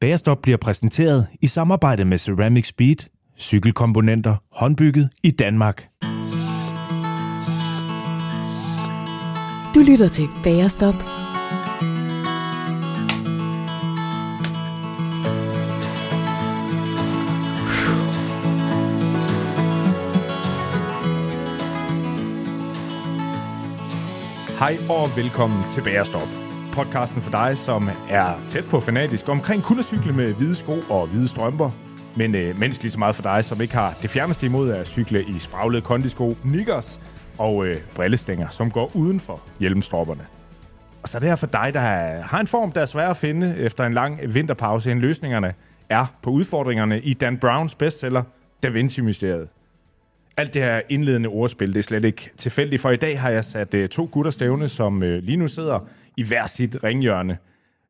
Bagerstop bliver præsenteret i samarbejde med Ceramic Speed, cykelkomponenter håndbygget i Danmark. Du lytter til Bagerstop. Hej og velkommen til Bagerstop. Podcasten for dig, som er tæt på fanatisk omkring kun at cykle med hvide sko og hvide strømper, men øh, mindst lige så meget for dig, som ikke har det fjerneste imod at cykle i spraglede kondisko, nikkers og øh, brillestænger, som går uden for hjelmstropperne. Og så er det her for dig, der har en form, der er svær at finde efter en lang vinterpause, end løsningerne er på udfordringerne i Dan Browns bestseller, Da Vinci-mysteriet. Alt det her indledende ordspil, det er slet ikke tilfældigt, for i dag har jeg sat øh, to gutter stævne, som øh, lige nu sidder i hver sit ringhjørne.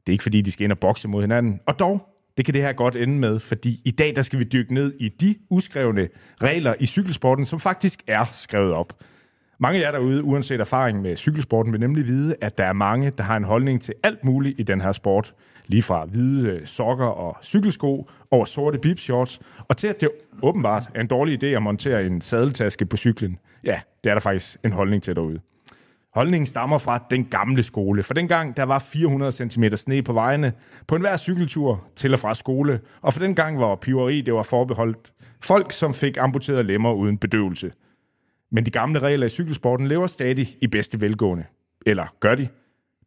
Det er ikke fordi, de skal ind og bokse mod hinanden. Og dog, det kan det her godt ende med, fordi i dag der skal vi dykke ned i de uskrevne regler i cykelsporten, som faktisk er skrevet op. Mange af jer derude, uanset erfaring med cykelsporten, vil nemlig vide, at der er mange, der har en holdning til alt muligt i den her sport. Lige fra hvide øh, sokker og cykelsko over sorte bibshorts, og til at det åbenbart er en dårlig idé at montere en sadeltaske på cyklen. Ja, det er der faktisk en holdning til derude. Holdningen stammer fra den gamle skole, for dengang der var 400 cm sne på vejene på enhver cykeltur til og fra skole, og for den gang var piveri det var forbeholdt folk, som fik amputeret lemmer uden bedøvelse. Men de gamle regler i cykelsporten lever stadig i bedste velgående. Eller gør de?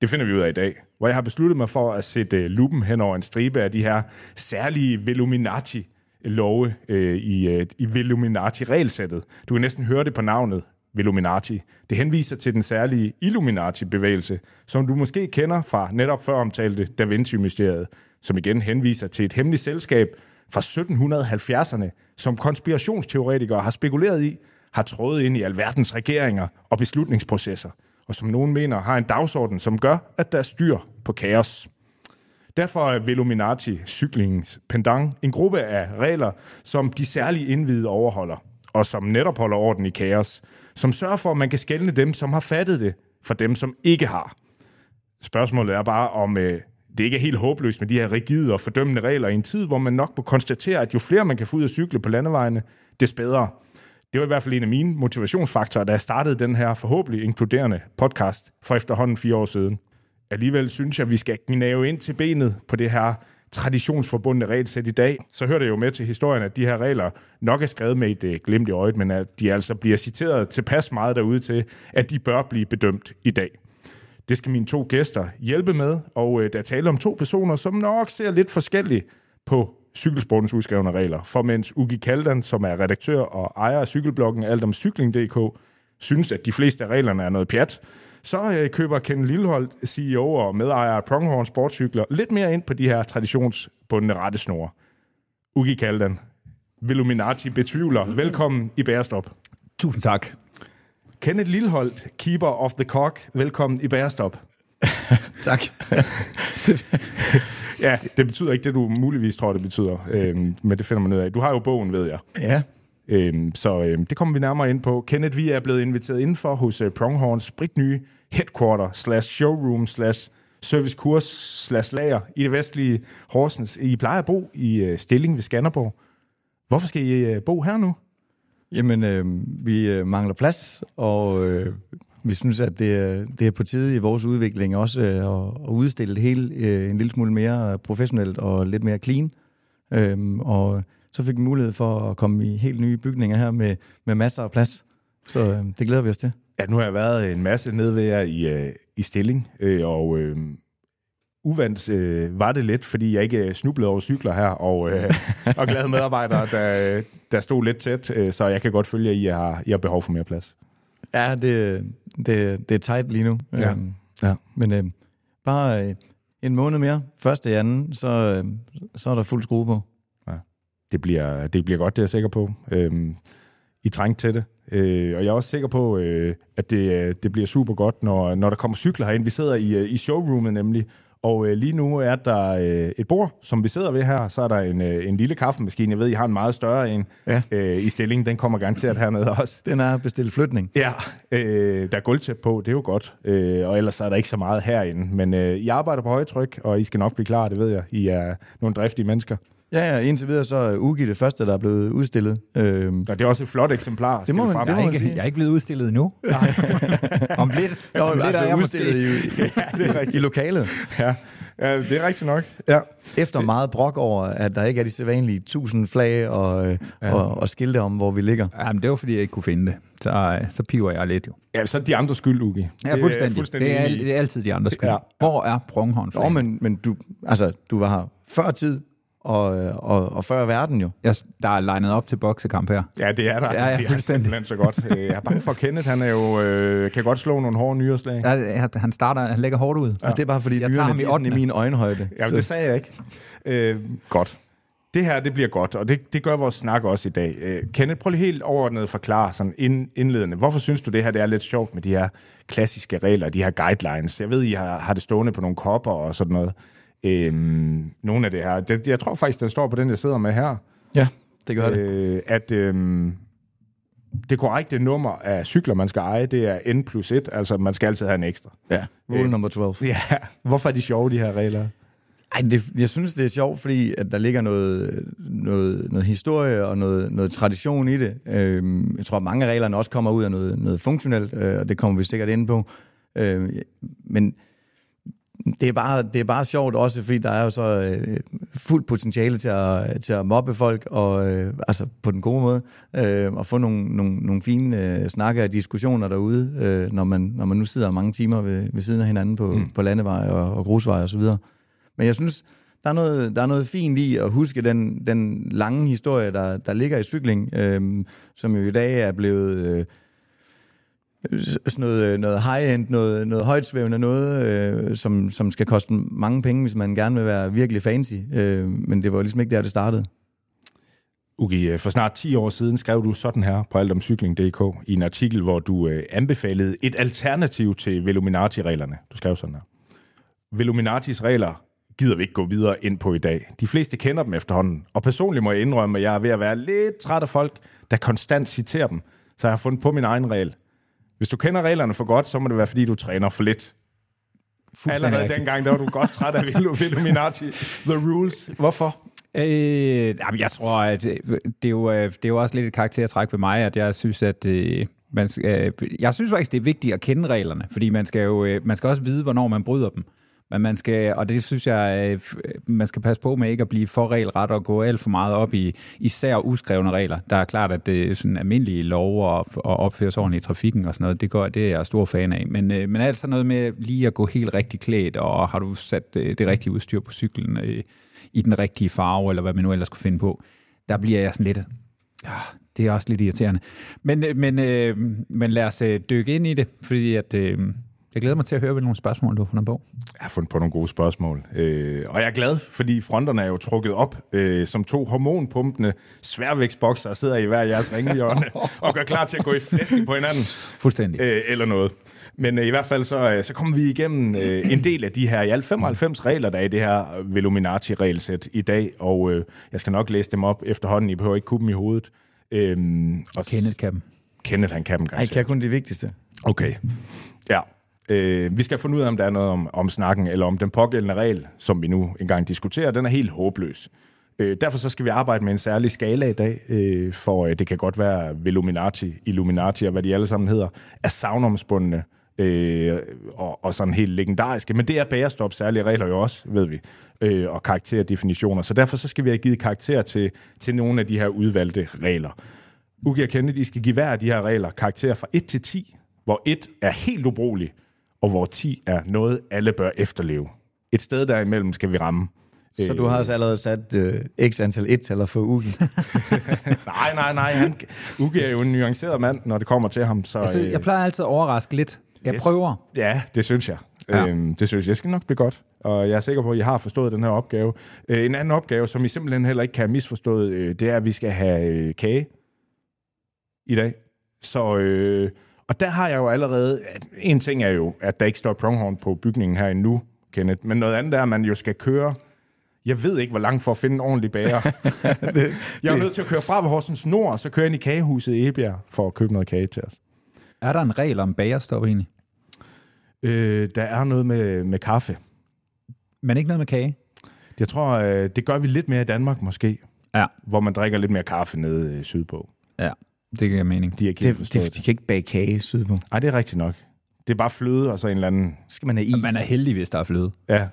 Det finder vi ud af i dag, hvor jeg har besluttet mig for at sætte øh, lupen hen over en stribe af de her særlige Veluminati-love øh, i, øh, i Veluminati-regelsættet. Du kan næsten høre det på navnet, Veluminati. Det henviser til den særlige Illuminati-bevægelse, som du måske kender fra netop før omtalte Da Vinci-mysteriet, som igen henviser til et hemmeligt selskab fra 1770'erne, som konspirationsteoretikere har spekuleret i, har trådet ind i alverdens regeringer og beslutningsprocesser, og som nogen mener har en dagsorden, som gør, at der er styr på kaos. Derfor er Veluminati, cyklingens pendant, en gruppe af regler, som de særlige indvidede overholder, og som netop holder orden i kaos, som sørger for, at man kan skelne dem, som har fattet det, for dem, som ikke har. Spørgsmålet er bare, om øh, det ikke er helt håbløst med de her rigide og fordømmende regler i en tid, hvor man nok må konstatere, at jo flere man kan få ud at cykle på landevejene, des bedre. Det var i hvert fald en af mine motivationsfaktorer, da jeg startede den her forhåbentlig inkluderende podcast for efterhånden fire år siden. Alligevel synes jeg, at vi skal gnave ind til benet på det her traditionsforbundne regelsæt i dag, så hører det jo med til historien, at de her regler nok er skrevet med et øh, glimt i øjet, men at de altså bliver citeret tilpas meget derude til, at de bør blive bedømt i dag. Det skal mine to gæster hjælpe med, og øh, der taler om to personer, som nok ser lidt forskelligt på cykelsportens udskrevne regler. For mens Ugi Kaldan, som er redaktør og ejer af cykelbloggen altomcykling.dk, synes, at de fleste af reglerne er noget pjat, så øh, køber Ken Lilleholdt, CEO og medejer af Pronghorn Sportscykler, lidt mere ind på de her traditionsbundne rettesnore. Ugi Kaldan, Veluminati betvivler. Velkommen i Bærestop. Tusind tak. Kenneth Lilleholdt, Keeper of the Cock. Velkommen i Bærestop. tak. ja, det betyder ikke det, du muligvis tror, det betyder, øhm, men det finder man ud af. Du har jo bogen, ved jeg. Ja. Øhm, så øhm, det kommer vi nærmere ind på. Kenneth, vi er blevet inviteret indenfor hos øh, Pronghorns nye headquarter slash showroom slash servicekurs slash lager i det vestlige Horsens. I plejer at bo i øh, Stilling ved Skanderborg. Hvorfor skal I øh, bo her nu? Jamen, øh, vi øh, mangler plads, og øh, vi synes, at det er, det er på tide i vores udvikling også øh, at, at udstille det hele øh, en lille smule mere professionelt og lidt mere clean. Øh, og så fik vi mulighed for at komme i helt nye bygninger her med, med masser af plads. Så øh, det glæder vi os til. Ja, nu har jeg været en masse nede ved jer i, øh, i stilling, øh, og øh, uvandt øh, var det lidt, fordi jeg ikke snublede over cykler her, og, øh, og glade medarbejdere, der, der stod lidt tæt, øh, så jeg kan godt følge, at I har, I har behov for mere plads. Ja, det, det, det er tight lige nu. Ja. Øhm, ja. Men øh, bare øh, en måned mere, første i anden, så, øh, så er der fuld skrue på. Det, bliver, det bliver godt, det er jeg sikker på. Øhm, I trængt til det. Øh, og jeg er også sikker på, øh, at det, det bliver super godt, når, når der kommer cykler herind. Vi sidder i, i showroomet nemlig, Og øh, lige nu er der øh, et bord, som vi sidder ved her. Så er der en, øh, en lille kaffemaskine. Jeg ved, I har en meget større en Ja. øh, i stillingen. Den kommer garanteret hernede også. Den er bestilt flytning. Ja, øh, der er gulvtæp på, det er jo godt. Øh, og ellers er der ikke så meget herinde. Men øh, I arbejder på højtryk, og I skal nok blive klar, det ved jeg. I er nogle driftige mennesker. Ja, ja, indtil videre så er Ugi det første, der er blevet udstillet. Øhm, Og det er også et flot eksemplar. Det må man- frem. det må Jeg er, man ikke, sige. jeg er ikke blevet udstillet endnu. Om lidt. jo, om lidt er altså jeg udstillet måske- i, ja, det er rigtigt. i lokalet. Ja, ja, det er rigtigt nok. Ja. Efter meget brok over, at der ikke er de sædvanlige tusind flag og, ja. og, og skilte om, hvor vi ligger. Jamen, det var, fordi jeg ikke kunne finde det. Så, øh, så piver jeg lidt jo. ja, så er det de andre skyld, Ugi. Ja, Det er fuldstændig. fuldstændig det, er, det er altid de andres skyld. Ja. Hvor er Brunghorn Jo, men, men du, altså, du var her før tid og, og, og før verden jo. Jeg, der er legnet op til boksekamp her. Ja, det er der. Ja, ja, det er simpelthen så godt. Øh, Jeg er bange for, Kenneth, han er jo, øh, kan godt slå nogle hårde nyreslag. Ja, Ja, han starter, han lægger hårdt ud. Ja. Og det er bare fordi, Jeg tager dyrene ham i er i min øjenhøjde. Jamen, det sagde jeg ikke. Øh, godt. Det her, det bliver godt, og det, det gør vores snak også i dag. Øh, Kenneth, prøv lige helt overordnet at forklare sådan ind, indledende. Hvorfor synes du, det her det er lidt sjovt med de her klassiske regler, de her guidelines? Jeg ved, I har, har det stående på nogle kopper og sådan noget. Øhm, nogle af det her. Det, jeg tror faktisk, den står på den, jeg sidder med her. Ja, det gør det. Øh, at øhm, det korrekte nummer af cykler, man skal eje, det er N plus 1. Altså, man skal altid have en ekstra. Ja, rule øh, number 12. Ja, hvorfor er de sjove, de her regler? Ej, det, jeg synes, det er sjovt, fordi at der ligger noget, noget, noget historie og noget, noget tradition i det. Øhm, jeg tror, at mange af reglerne også kommer ud af noget, noget funktionelt, øh, og det kommer vi sikkert ind på. Øhm, men det er, bare, det er bare sjovt også, fordi der er jo så øh, fuldt potentiale til at, til at mobbe folk, og, øh, altså på den gode måde, øh, og få nogle, nogle, nogle fine øh, snakke og diskussioner derude, øh, når, man, når man nu sidder mange timer ved, ved siden af hinanden på, mm. på landevej og, og grusvej og så videre. Men jeg synes, der er noget, der er noget fint i at huske den, den lange historie, der, der ligger i cykling, øh, som jo i dag er blevet... Øh, sådan noget, øh, noget high-end, noget, noget højtsvævende, noget, øh, som, som skal koste mange penge, hvis man gerne vil være virkelig fancy. Øh, men det var ligesom ikke der, det startede. Ugi, øh, for snart 10 år siden skrev du sådan her på altomcykling.dk i en artikel, hvor du øh, anbefalede et alternativ til Veluminati-reglerne. Du skrev sådan her. Veluminatis regler gider vi ikke gå videre ind på i dag. De fleste kender dem efterhånden, og personligt må jeg indrømme, at jeg er ved at være lidt træt af folk, der konstant citerer dem, så jeg har fundet på min egen regel. Hvis du kender reglerne for godt, så må det være, fordi du træner for lidt. Allerede rigtigt. dengang, der var du godt træt af Veluminati. The rules. Hvorfor? Øh, jamen, jeg tror, at øh, det er, jo, øh, det er jo også lidt et karaktertræk ved mig, at jeg synes, at øh, man øh, jeg synes faktisk, det er vigtigt at kende reglerne, fordi man skal jo man skal også vide, hvornår man bryder dem. Men man skal, og det synes jeg, øh, øh, man skal passe på med ikke at blive for regelret og gå alt for meget op i især uskrevne regler. Der er klart, at det er sådan almindelige lov og, og opføre sig ordentligt i trafikken og sådan noget, det, går, det er jeg stor fan af. Men, øh, men men altså noget med lige at gå helt rigtig klædt, og har du sat det rigtige udstyr på cyklen i, i den rigtige farve, eller hvad man nu ellers skulle finde på, der bliver jeg sådan lidt, ja, det er også lidt irriterende. Men, men, øh, men lad os dykke ind i det, fordi at, øh, jeg glæder mig til at høre, hvilke nogle spørgsmål du har fundet på. Jeg har fundet på nogle gode spørgsmål. Øh, og jeg er glad, fordi fronterne er jo trukket op øh, som to hormonpumpende sværvægtsbokser, og sidder i hver jeres ringhjørne og gør klar til at gå i flæsken på hinanden. Fuldstændig. Øh, eller noget. Men øh, i hvert fald så, øh, så kommer vi igennem øh, en del af de her, i alt 95 regler, der er i det her Veluminati-regelsæt i dag, og øh, jeg skal nok læse dem op efterhånden. I behøver ikke kunne dem i hovedet. Øh, og Kenneth kan dem. Kenneth, han kan dem Ej, garanteret. kan kun det vigtigste. Okay. Ja. Øh, vi skal finde ud af, om der er noget om, om snakken, eller om den pågældende regel, som vi nu engang diskuterer, den er helt håbløs. Øh, derfor så skal vi arbejde med en særlig skala i dag, øh, for øh, det kan godt være Veluminati, Illuminati og hvad de alle sammen hedder, er savnomspundne øh, og, og sådan helt legendariske. Men det er bærestop særlige regler jo også, ved vi, øh, og karakterdefinitioner. Så derfor så skal vi have givet karakter til, til nogle af de her udvalgte regler. Ugi og Kennedy skal give hver af de her regler karakter fra 1 til 10, hvor 1 er helt ubrugelig, og hvor 10 er noget, alle bør efterleve. Et sted derimellem skal vi ramme. Så du har altså allerede sat øh, x antal et-taller for Ugi. Nej, nej, nej. Han, Ugi er jo en nuanceret mand, når det kommer til ham. Så, Altså, øh, jeg plejer altid at overraske lidt. Jeg Yes. prøver. Ja, det synes jeg. Ja. Øhm, det synes jeg. Det skal nok blive godt. Og jeg er sikker på, at I har forstået den her opgave. Øh, en anden opgave, som I simpelthen heller ikke kan have misforstået, øh, det er, at vi skal have øh, kage i dag. Så, øh, og der har jeg jo allerede... En ting er jo, at der ikke står pronghorn på bygningen her endnu. Kenneth. Men noget andet er, at man jo skal køre... Jeg ved ikke, hvor langt for at finde en ordentlig bager. det, jeg er nødt til at køre fra ved Horsens Nord, og så kører jeg ind i kagehuset i Ebjerg for at købe noget kage til os. Er der en regel om bagerstop egentlig? Øh, der er noget med, med kaffe. Men ikke noget med kage? Jeg tror, øh, det gør vi lidt mere i Danmark måske, Ja. hvor man drikker lidt mere kaffe nede øh, sydpå. Ja, det giver mening. De er ikke Det, forstået det, de kan ikke bage kage sydpå. Nej, det er rigtigt nok. Det er bare fløde og så en eller anden... Skal man have is? Man er heldig, hvis der er fløde. Ja,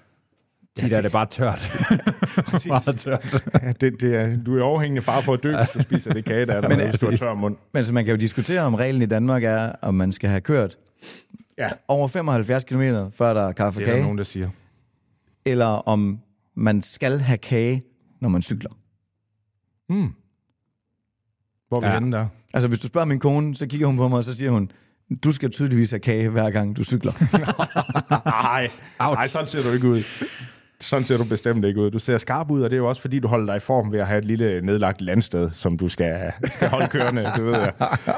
Tit er det bare tørt. Meget tørt. Ja, det, det er, du er overhængende far for at dø, hvis du spiser det kage, der er der, Men med, hvis du har altså- tør mund. Men altså, man kan jo diskutere, om reglen i Danmark er, om man skal have kørt Ja, over 75 km, før der er kaffe og det er der kage, nogen, der siger. eller om man skal have kage, når man cykler. Hmm. Hvor er vi Ja. henne der? Altså, hvis du spørger min kone, så kigger hun på mig, og så siger hun, du skal tydeligvis have kage, hver gang du cykler. Nej, nej, sådan ser du ikke ud. Sådan ser du bestemt ikke ud. Du ser skarp ud, og det er jo også fordi, du holder dig i form ved at have et lille nedlagt landsted, som du skal, skal holde kørende, det ved jeg.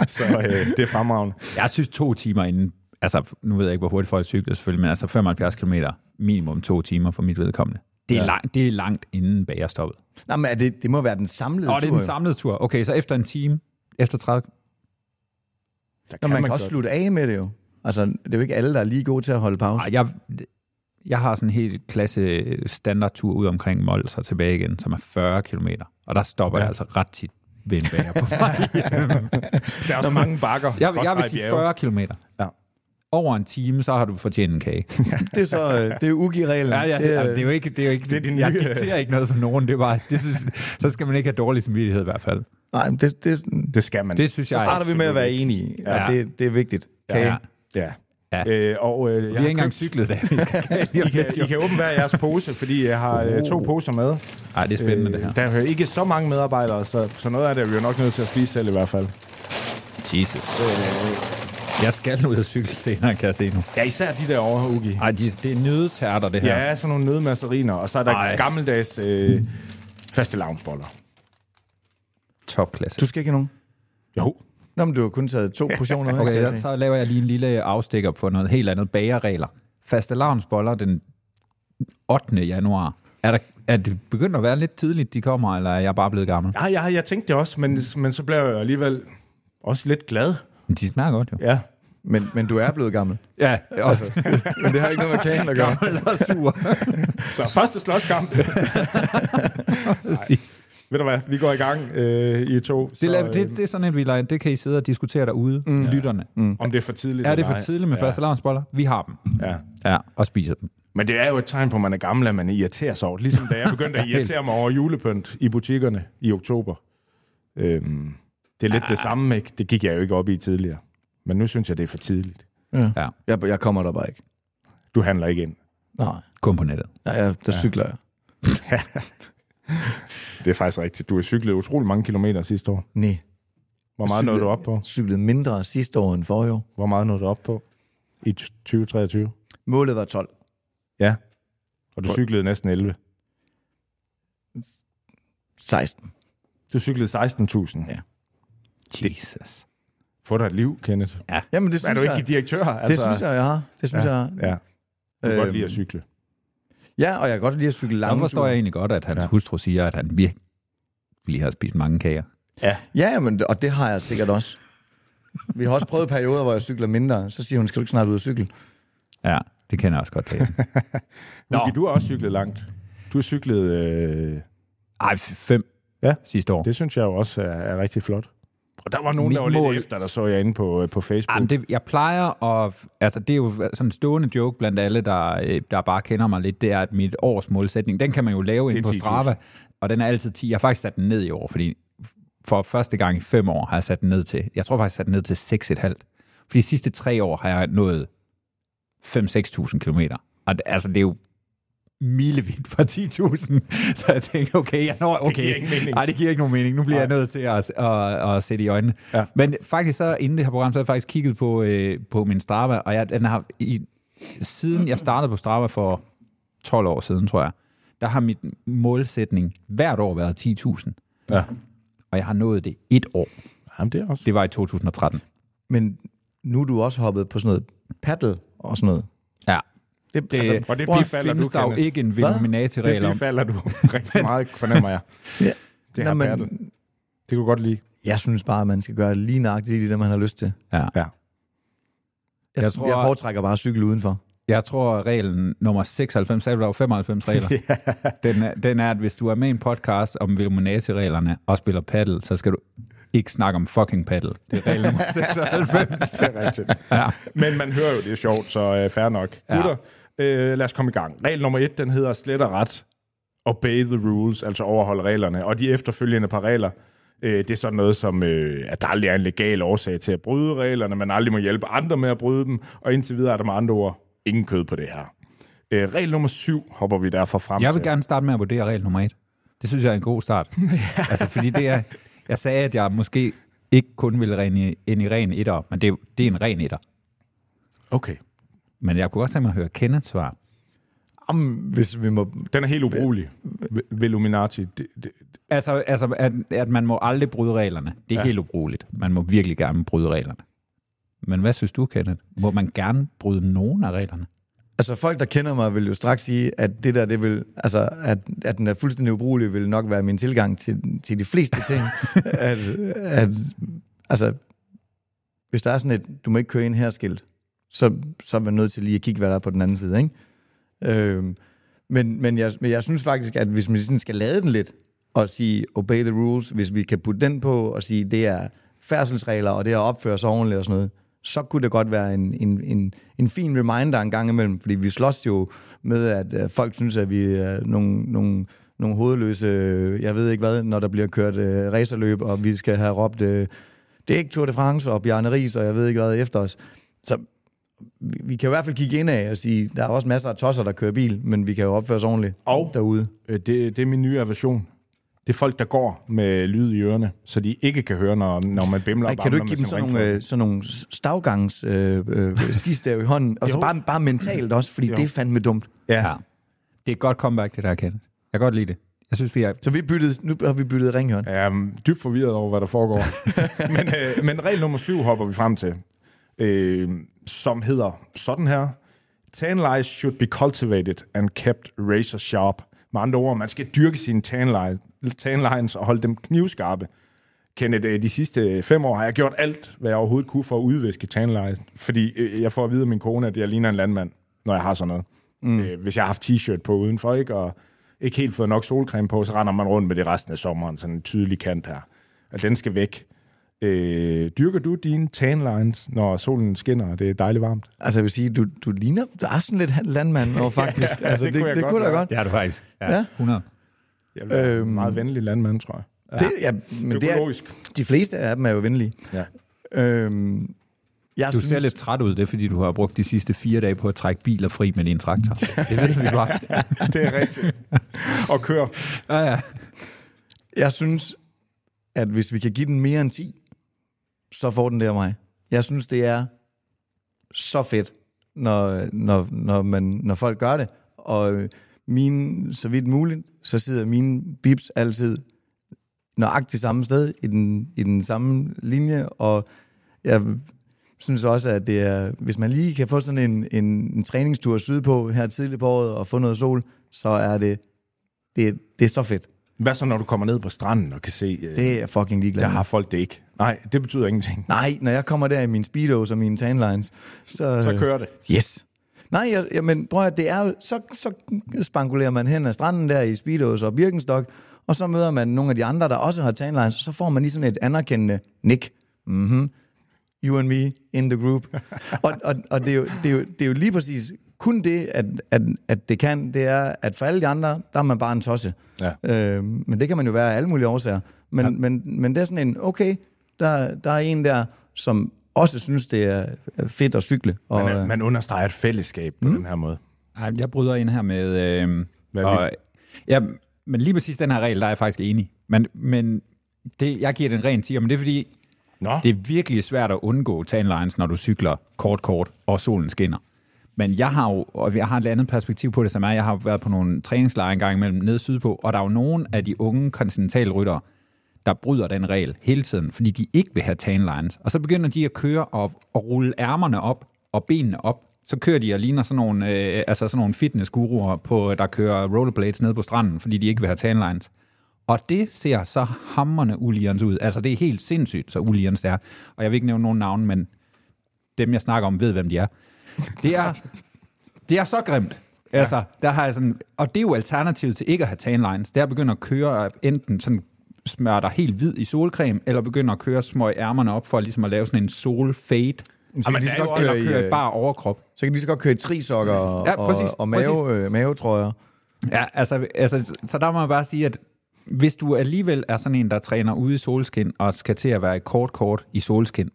Så øh, det er fremragende. Jeg synes to timer inden, altså nu ved jeg ikke, hvor hurtigt folk cykler selvfølgelig, men altså 75 km minimum to timer for mit vedkommende. Det er, ja. langt, det er langt inden bagerstoppet. Nej, men er det, det må være den samlede Og det er tur. den samlede tur. Okay, så efter en time, efter 30... Der Nå, man kan godt. også slutte af med det jo. Altså, det er jo ikke alle, der er lige gode til at holde pause. Ej, jeg, jeg har sådan en helt klasse standardtur ud omkring Mols og tilbage igen, som er 40 km. Og der stopper ja. jeg altså ret tit ved en bager på vej. Der er også mange bakker. jeg, jeg vil sige bjerge. 40 km. Ja. Over en time, så har du fortjent en kage. Det er så øh, det er UGI-reglen. Ja, ja, det, er, det er jo ikke, det er jo ikke, det din jeg dikterer ikke noget for nogen, det er bare, det synes, så skal man ikke have dårlig samvittighed i hvert fald. Nej, men det, det, Det skal man. Det synes så jeg starter vi med at være enige, ja. Ja. det, det er vigtigt. Kage. Ja. Ja. Ja. Øh, og, øh, Vi jeg har ikke engang cyklet, vi I kan, I kan åbne hver jeres pose, fordi jeg har øh, to poser med. Ej, det er spændende, det her. Der er ikke så mange medarbejdere, så, så noget af det er vi jo nok nødt til at spise selv i hvert fald. Jesus. Jeg skal ud og cykle senere, kan jeg se nu. Ja, især de der over, Ugi. Ej, de, det er nødtærter, det her. Ja, sådan nogle nødmasseriner, og så er der Ej. gammeldags øh, faste lavnsboller. Topklasse. Du skal ikke have nogen? Jo. Nå, men du har kun taget to portioner med. Okay, jeg så, laver jeg lige en lille afstikker på noget helt andet. Bagerregler. Faste lavnsboller den 8. januar. Er, der, er det begyndt at være lidt tidligt, de kommer, eller er jeg bare blevet gammel? Ja, ja, jeg tænkte det også, men, men så blev jeg alligevel også lidt glad. Men De smager godt, jo. Ja. Men, men du er blevet gammel. Ja, også. Men det har ikke noget med kagen at gøre. gammel og sur. Så første slåskamp. Præcis. Ved du hvad, vi går i gang øh, i to. Det, så, øh, det, det er sådan et, vi lader, det kan I sidde og diskutere derude, mm. lytterne. Mm. Om det er for tidligt. Er det for tidligt med ja. faste lavnsboller? Vi har dem. Ja. Ja, og spiser dem. Men det er jo et tegn på, at man er gammel, at man irriterer sig over. Ligesom da jeg begyndte at irritere mig over julepynt i butikkerne i oktober. Øhm, det er lidt det samme, ikke? Det gik jeg jo ikke op i tidligere. Men nu synes jeg, det er for tidligt. Ja, Jeg, jeg kommer der bare ikke. Du handler ikke ind. Nej, kun på nettet. ja, jeg, der cykler jeg. Det er faktisk rigtigt. Du har cyklet utrolig mange kilometer sidste år. Nej. Hvor meget nåede du op på? Cyklet mindre sidste år end forrige år. Hvor meget nåede du op på i 2023? Målet var 12. Ja. Og du cyklede næsten 11. 16. Du cyklede 16.000. Ja. Jesus. Få dig et liv, Kenneth. Jamen, det Er synes du ikke jeg, direktør? det synes jeg, jeg har. Det synes ja, jeg. Ja. Du kan godt Øhm, lide at cykle. Ja, og jeg kan godt lide at cykle Så lange forstår jeg egentlig godt, at hans Ja. ja. hustru siger, at han virkelig har spist mange kager. Ja, men, og det har jeg sikkert også. Vi har også prøvet perioder, hvor jeg cykler mindre. Så siger hun, skal du ikke snart ud og cykle? Ja, det kender jeg også godt. Det. Luki, du har også cyklet langt. Du har cyklet... Øh, Ej, fem Ja. sidste år. det synes jeg jo også er, er rigtig flot. Og der var nogen, Mit der var mål- lidt efter, der så jeg inde på, på Facebook. Jamen, det, jeg plejer at... Altså, det er jo sådan en stående joke blandt alle, der, øh, der bare kender mig lidt, det er, at mit års målsætning, den kan man jo lave ind på 10.000. Strava, og den er altid 10. Jeg har faktisk sat den ned i år, fordi for første gang i fem år har jeg sat den ned til, jeg tror faktisk, jeg har sat den ned til 6,5. For de sidste tre år har jeg nået 5-6.000 kilometer. Og altså, det er jo milevidt fra 10.000. Så jeg tænkte, okay, jeg når, okay. giver ingen mening. Nej, det giver ikke nogen mening. Nu bliver jeg nødt til at, at, at sætte i øjnene. Ja. Men faktisk så, inden det her program, så har jeg faktisk kigget på, øh, på min Strava, og jeg, den har, i, siden jeg startede på Strava for 12 år siden, tror jeg, der har mit målsætning hvert år været 10.000. Ja. Og jeg har nået det et år. Jamen, det er også... Det var i 2013. Men nu er du også hoppet på sådan noget paddle og sådan noget. Ja. Det, Det, altså, og det det bifalder findes du, der jo ikke en Hvad? Illuminati-regel Det bifalder du rigtig meget, fornemmer jeg. ja. Det har Nå, men, Det kunne godt lide. jeg synes bare, at man skal gøre lige nøjagtigt det, man har lyst til. Ja. Ja. Jeg, Jeg tror- jeg foretrækker bare at cykle udenfor. Jeg tror, at reglen nummer 96, sagde du, der var 95 regler. den, er, den er, at hvis du er med i en podcast om Illuminati-reglerne og spiller paddle, så skal du ikke snakke om fucking paddle. Det er regel nummer 96. Det er rigtigt. Ja. Men man hører jo, det er sjovt, så øh, fair nok. Ja. Gutter, øh, lad os komme i gang. Regel nummer et, den hedder slet og ret. Obey the rules, altså overholde reglerne. Og de efterfølgende par regler, øh, det er sådan noget som, øh, at der aldrig er en legal årsag til at bryde reglerne, man aldrig må hjælpe andre med at bryde dem, og indtil videre er der med andre ord ingen kød på det her. Øh, regel nummer syv hopper vi derfor frem Jeg vil til. gerne starte med at vurdere regel nummer 1. Det synes jeg er en god start. altså, fordi det er, jeg sagde, at jeg måske ikke kun ville rene, ind i ren etter, men det, er- det er en ren etter. Okay. Men jeg kunne også tænke mig at høre Kenneths svar. Jamen, hvis vi må... Den er helt ubrugelig. Ved Illuminati. Det, det, Altså, altså at, at man må aldrig bryde reglerne. Det er ja. helt ubrugeligt. Man må virkelig gerne bryde reglerne. Men hvad synes du, Kenneth? Må man gerne bryde nogen af reglerne? Altså, folk, der kender mig, vil jo straks sige, at det der, det vil... Altså, at, at den er fuldstændig ubrugelig, vil nok være min tilgang til, til de fleste ting. at, at, altså, hvis der er sådan et, du må ikke køre ind her skilt, så, så er man nødt til lige at kigge, hvad der er på den anden side, ikke? Øhm, men, men, jeg, men jeg synes faktisk, at hvis man sådan skal lade den lidt, og sige obey the rules, hvis vi kan putte den på og sige, det er færdselsregler, og det er at opføre sig ordentligt og sådan noget, så kunne det godt være en, en, en, en fin reminder en gang imellem, fordi vi slås jo med, at øh, folk synes, at vi er nogle, nogle, nogle hovedløse, jeg ved ikke hvad, når der bliver kørt øh, racerløb, og vi skal have råbt, øh, det er ikke Tour de France og Bjarne Ries, og jeg ved ikke hvad efter os. Så vi, kan i hvert fald kigge ind af og sige, der er også masser af tosser, der kører bil, men vi kan jo opføre os ordentligt Og- derude. Øh, Det, det er min nye aversion. Det er folk, der går med lyd i ørerne, så de ikke kan høre, når, når man bimler Ej, og kan du ikke give dem sådan nogle, øh, sådan nogle stavgangs øh, øh, skistav i hånden? Og så bare, bare mentalt også, fordi Jo. det er fandme dumt. Ja. Ja. Det er et godt comeback, det der, Kenneth. Jeg kan godt lide det. Jeg synes, vi er... Så vi byttede, nu har vi byttet ringhjørn. Jeg er dybt forvirret over, hvad der foregår. men, øh, men regel nummer syv hopper vi frem til, øh, som hedder sådan her. Tan lines should be cultivated and kept razor sharp. Med andre ord, man skal dyrke sine tan lines, tan lines og holde dem knivskarpe. Kenneth, øh, de sidste fem år har jeg gjort alt, hvad jeg overhovedet kunne for at udviske tan lines. Fordi øh, jeg får at vide af min kone, at jeg ligner en landmand, når jeg har sådan noget. Mm. Øh, hvis jeg har haft t-shirt på udenfor, ikke, og ikke helt fået nok solcreme på, så render man rundt med det resten af sommeren, sådan en tydelig kant her. Og den skal væk. Øh, dyrker du dine tan lines, når solen skinner, og det er dejligt varmt? Altså jeg vil sige, du, du ligner, du er sådan lidt landmand over faktisk. Ja, altså, det det, kunne jeg det, godt kunne da godt. Det er du faktisk. Ja. Ja. 100. Jeg er øhm, Øhm. meget venlig landmand, tror jeg. Det, ja, men det er, Økologisk. de fleste af dem er jo venlige. Ja. Øhm, jeg Du synes, ser lidt træt ud, det er fordi, du har brugt de sidste fire dage på at trække biler fri med din traktor. Det ved vi bare. det er rigtigt. og kør. Ja, ja. Jeg synes, at hvis vi kan give den mere end 10, så får den det af mig. Jeg synes, det er så fedt, når, når, når, man, når folk gør det. Og øh, mine, så vidt muligt, så sidder mine bips altid nøjagtigt samme sted, i den, i den samme linje, og jeg synes også, at det er, hvis man lige kan få sådan en, en, en træningstur sydpå her tidligt på året og få noget sol, så er det, det, det er så fedt. Hvad så, når du kommer ned på stranden og kan se, øh, Det er jeg fucking ligeglad der har folk det ikke? Nej, det betyder ingenting. Nej, når jeg kommer der i mine speedos og mine tanlines, så... Så kører det. Yes. Nej, jeg, jeg, men prøv at det er så, så spangulerer man hen ad stranden der i Speedos og Birkenstock, og så møder man nogle af de andre, der også har tanlines, og så får man lige sådan et anerkendende nik. Mhm. You and me in the group. og og, og det, er jo, det, er jo, det er jo lige præcis kun det, at, at, at det kan, det er, at for alle de andre, der er man bare en tosse. Ja. Øh, men det kan man jo være af alle mulige årsager. Men, ja. men, men det er sådan en, okay, der, der er en der, som også synes, det er fedt at cykle. Og, Man, man understreger et fællesskab på mm. den her måde. Ej, Jeg bryder ind her med... Øh, Hvad og, ja, men lige præcis den her regel, der er jeg faktisk enig. Men, men det, jeg giver den ren 10, men det er fordi, Nå, det er virkelig svært at undgå tanlines, når du cykler kort, kort, og solen skinner. Men jeg har jo, og jeg har et andet perspektiv på det, som er, jeg har været på nogle træningslejre en gang imellem nede sydpå, og der er jo nogle af de unge kontinentalryttere, der bryder den regel hele tiden, fordi de ikke vil have tanlines. Og så begynder de at køre og, og rulle ærmerne op og benene op, så kører de og ligner sådan nogle, øh, altså sådan nogle fitnessguruer, på, der kører rollerblades ned på stranden, fordi de ikke vil have tanlines. Og det ser så hammerne uligens ud. Altså, det er helt sindssygt, så uligens det er. Og jeg vil ikke nævne nogen navn, men dem, jeg snakker om, ved, hvem de er. Det er, det er så grimt. Altså, ja. der har jeg sådan, og det er jo alternativet til ikke at have tanlines. Det er at begynde at køre enten sådan smøre dig helt hvid i solcreme, eller begynde at køre små i ærmerne op for ligesom at lave sådan en sol fade. Så kan Jamen, de det så godt køre i, køre øh, i bare overkrop. Så kan de så godt køre i trisokker og, Ja, præcis, og, og mave, øh, mavetrøjer. Ja, altså, altså, så der må man bare sige, at hvis du alligevel er sådan en, der træner ude i solskin, og skal til at være i kort kort i solskin,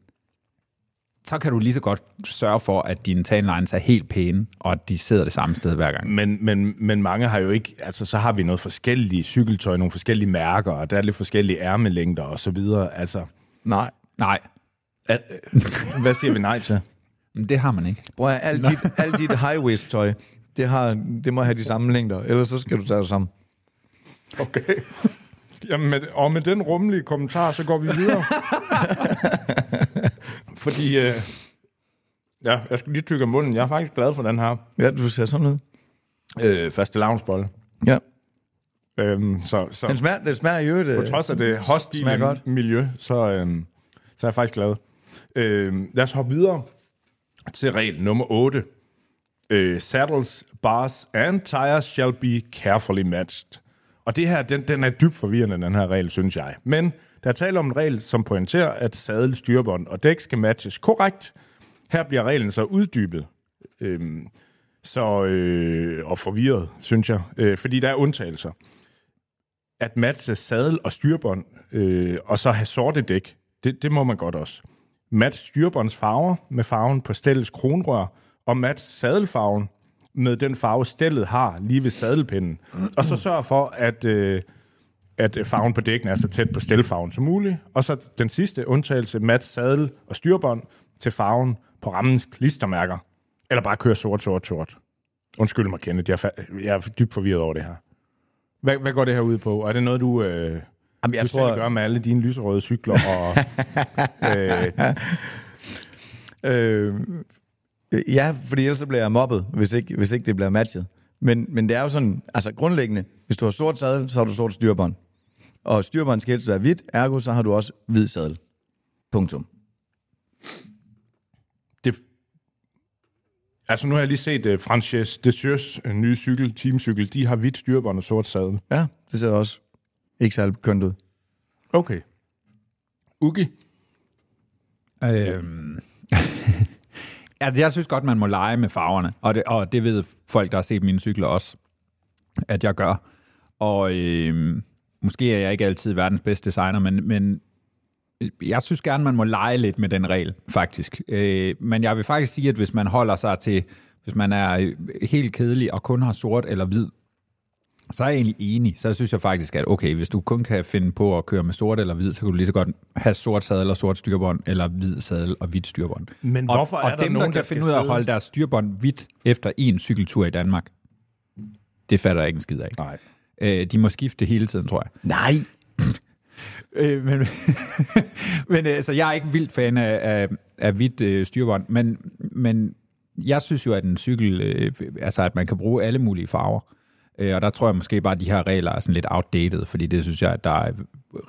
så kan du lige så godt sørge for, at dine tanlines er helt pæne, og at de sidder det samme sted hver gang. Men, men, men mange har jo ikke, altså så har vi noget forskellige cykeltøj, nogle forskellige mærker, og der er lidt forskellige ærmelængder og så videre. Altså, Nej. Nej, at, øh, hvad siger vi nej til? men det har man ikke. Prøv at alt dit, alt dit high-waist tøj, det, har, det må have de samme længder, ellers så skal du tage det sammen. Okay. Jamen, med, og med den rummelige kommentar, så går vi videre. Fordi, øh, ja, jeg skal lige tykke munden. Jeg er faktisk glad for den her Ja, du ser sådan ud. øh, faste lavnsbolle. Ja. Øhm, så, så Den smager, den smager i øvrigt... på øh, trods af det hostile godt. miljø, så, øhm, så er jeg faktisk glad. Øhm, lad os hoppe videre til regel nummer 8. Øh, saddles, bars and tires shall be carefully matched. Og det her, den, den er dybt forvirrende, den her regel, synes jeg. Men der er tale om en regel, som pointerer, at sadel, styrbånd og dæk skal matches korrekt. Her bliver reglen så uddybet. Øhm, så, øh, og forvirret, synes jeg. Øh, fordi der er undtagelser at matche sadel og styrbånd, øh, og så have sorte dæk, det, det må man godt også. Match styrbånds farver med farven på stellets kronrør, og match sadelfarven med den farve, stellet har lige ved sadelpinden. Og så sørg for, at, øh, at farven på dækken er så tæt på stelfarven som muligt. Og så den sidste undtagelse, match sadel og styrbånd til farven på rammens klistermærker. Eller bare køre sort, sort, sort. Undskyld mig, Kenneth. Jeg er, jeg er dybt forvirret over det her. Hvad, hvad går det her ud på? Er det noget, du, øh, Jamen, jeg du tror... tror, selv gør med alle dine lyserøde cykler? Og, øh, Øh, ja, fordi ellers så bliver jeg mobbet, hvis ikke, hvis ikke det bliver matchet. Men, men det er jo sådan, altså grundlæggende, hvis du har sort sadel, så har du sort styrbånd. Og styrbånd skal helst være hvidt, ergo så har du også hvid sadel. Punktum. det, altså, nu har jeg lige set uh, Frances Desjeux uh, nye cykel, teamcykel. De har hvidt styrbånd og sort sadel. Ja, det ser også ikke særlig kønt ud. Okay. Ugi? Øhm. altså, jeg synes godt, man må lege med farverne, og det, og det ved folk, der har set mine cykler også, at jeg gør. Og øhm, måske er jeg ikke altid verdens bedste designer, men, men jeg synes gerne, man må lege lidt med den regel, faktisk. Øh, men jeg vil faktisk sige, at hvis man holder sig til, hvis man er helt kedelig og kun har sort eller hvid, så er jeg egentlig enig. Så synes jeg faktisk, at okay, hvis du kun kan finde på at køre med sort eller hvid, så kan du lige så godt have sort sadel og sort styrbånd, eller hvid sadel og hvidt styrbånd. Men og, hvorfor og er der dem, nogen, der kan der skal finde ud af at holde deres styrbånd hvidt efter en cykeltur i Danmark, det fatter jeg ikke en skid af. Nej. Øh, de må skifte hele tiden, tror jeg. Nej. Øh, men men altså, jeg er ikke vildt fan af, af, af hvidt øh, styrbånd, men, men jeg synes jo, at en cykel, øh, altså at man kan bruge alle mulige farver. Øh, og der tror jeg måske bare, at de her regler er sådan lidt outdated, fordi det synes jeg, at der er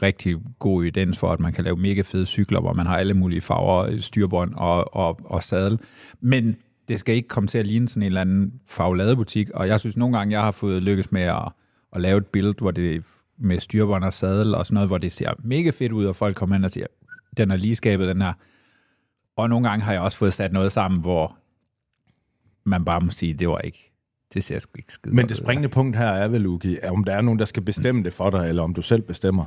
rigtig god evidens for, at man kan lave mega fede cykler, hvor man har alle mulige farver, styrbånd og, og, og sadel. Men det skal ikke komme til at ligne sådan en eller anden farveladebutik, og jeg synes nogle gange, jeg har fået lykkes med at, at lave et billede, hvor det med styrbånd og sadel og sådan noget, hvor det ser mega fedt ud, og folk kommer ind og siger, den er lige skabet, den her. Og nogle gange har jeg også fået sat noget sammen, hvor man bare må sige, det var ikke, det ser sgu ikke skide Men det ud. springende punkt her er vel, Ugi, er, om der er nogen, der skal bestemme det for dig, eller om du selv bestemmer.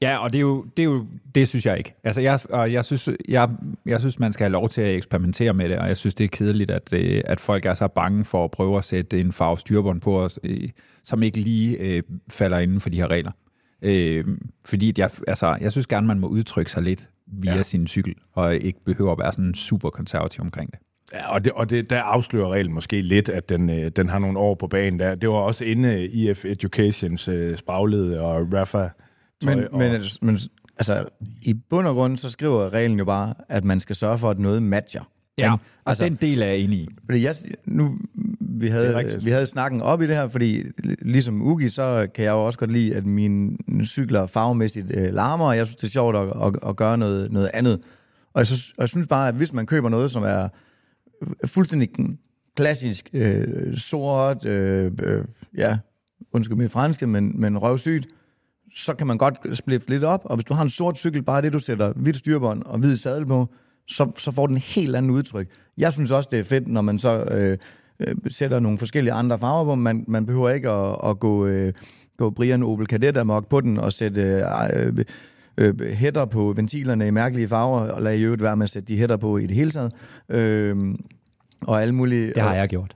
Ja, og det er jo, det, er jo, det synes jeg ikke. Altså, jeg, og jeg, synes, jeg, jeg synes, man skal have lov til at eksperimentere med det, og jeg synes, det er kedeligt, at, øh, at folk er så bange for at prøve at sætte en farve styrbånd på os, øh, som ikke lige øh, falder inden for de her regler. Øh, fordi jeg, altså, jeg synes gerne, man må udtrykke sig lidt via ja. sin cykel, og ikke behøver at være sådan super konservativ omkring det. Ja, og, det, og det, der afslører reglen måske lidt, at den, øh, den har nogle år på banen. Der. Det var også inde i IF Educations øh, spraglede og Rafa. Men, og, men, men altså, i bund og grund, så skriver reglen jo bare, at man skal sørge for, at noget matcher. Ja, og Altså- altså, den del er jeg enig i. Fordi jeg, nu, vi havde, vi havde snakken op i det her, fordi ligesom Ugi, så kan jeg jo også godt lide, at mine cykler farvemæssigt øh, larmer, og jeg synes, det er sjovt at, at, at gøre noget, noget andet. Og jeg, synes, og jeg synes bare, at hvis man køber noget, som er fuldstændig klassisk øh, sort, øh, øh, ja, undskyld mit franske, men, men røvsygt, så kan man godt splitte lidt op, og hvis du har en sort cykel, bare det, du sætter hvidt styrbånd og hvid sadel på, så, så får den en helt anden udtryk. Jeg synes også, det er fedt, når man så øh, øh, sætter nogle forskellige andre farver på. Man, man behøver ikke at, at gå, øh, gå Brian Opel Kadett amok på den og sætte øh, øh, øh, hætter på ventilerne i mærkelige farver, og lade i øvrigt være med at sætte de hætter på i det hele taget. Øh, og alle mulige... Det har jeg gjort.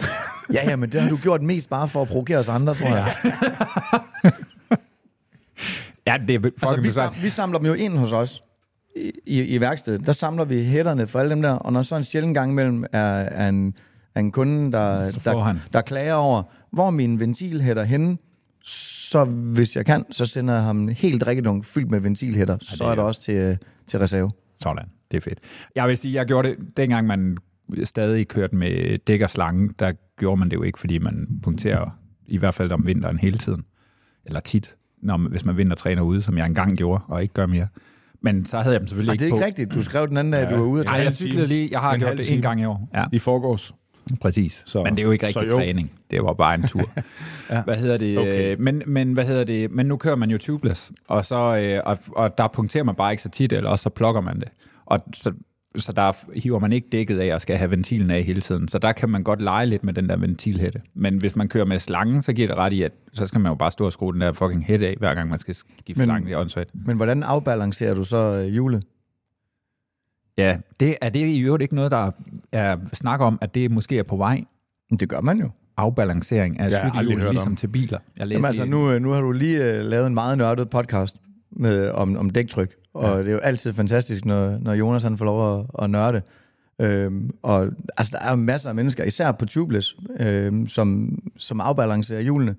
Ja, ja, men det har du gjort mest bare for at provokere os andre, tror jeg. Ja, det er Altså, fucking vi, altså, sam, vi samler dem jo ind hos os i, i, i værkstedet. Der samler vi hætterne for alle dem der, og når så en sjældent gang imellem er, er, en, er en kunde, der, der, han. der klager over, hvor min ventilhætter henne, så hvis jeg kan, så sender jeg ham helt drikkedunk fyldt med ventilhætter. Så er der også til, til reserve. Sådan, det er fedt. Jeg vil sige, jeg gjorde det, dengang man stadig kørte med dæk og slange, der gjorde man det jo ikke, fordi man punkterer i hvert fald om vinteren hele tiden. Eller tit, når, man- hvis man vintertræner ude, som jeg engang gjorde, og ikke gør mere. Men så havde jeg dem selvfølgelig Og det er ikke ikke på. rigtigt. Du skrev den anden dag, at du var ude at Nej, træne. jeg En cyklede lige. Jeg har En gjort det en gang i år. Ja, I forgårs. Præcis. Så- men det er jo ikke rigtig træning. Det var bare en tur. ja. Hvad hedder det? Okay. Men, men, hvad hedder det? Men nu kører man jo tubeless, og, så, øh, og, og der punkterer man bare ikke så tit, eller også så plukker man det. Og så, så der hiver man ikke dækket af og skal have ventilen af hele tiden. Så der kan man godt lege lidt med den der ventilhætte. Men hvis man kører med slangen, så giver det ret i, at så skal man jo bare stå og skrue den der fucking hætte af, hver gang man skal give Men- slangen. Det er. Men hvordan afbalancerer du så øh, hjulet? Ja, det, er det i øvrigt ikke noget, der er snak om, at det måske er på vej? Det gør man jo. afbalancering af cykelhjul, ligesom om. til biler. Jeg Jamen altså, nu, øh, nu har du lige uh, lavet en meget nørdet podcast med, om, om dæktryk, og ja. det er jo altid fantastisk, når, når Jonas han får lov at, at nørde. Øhm, og altså, der er masser af mennesker, især på tubeless, øhm, som, som afbalancerer hjulene.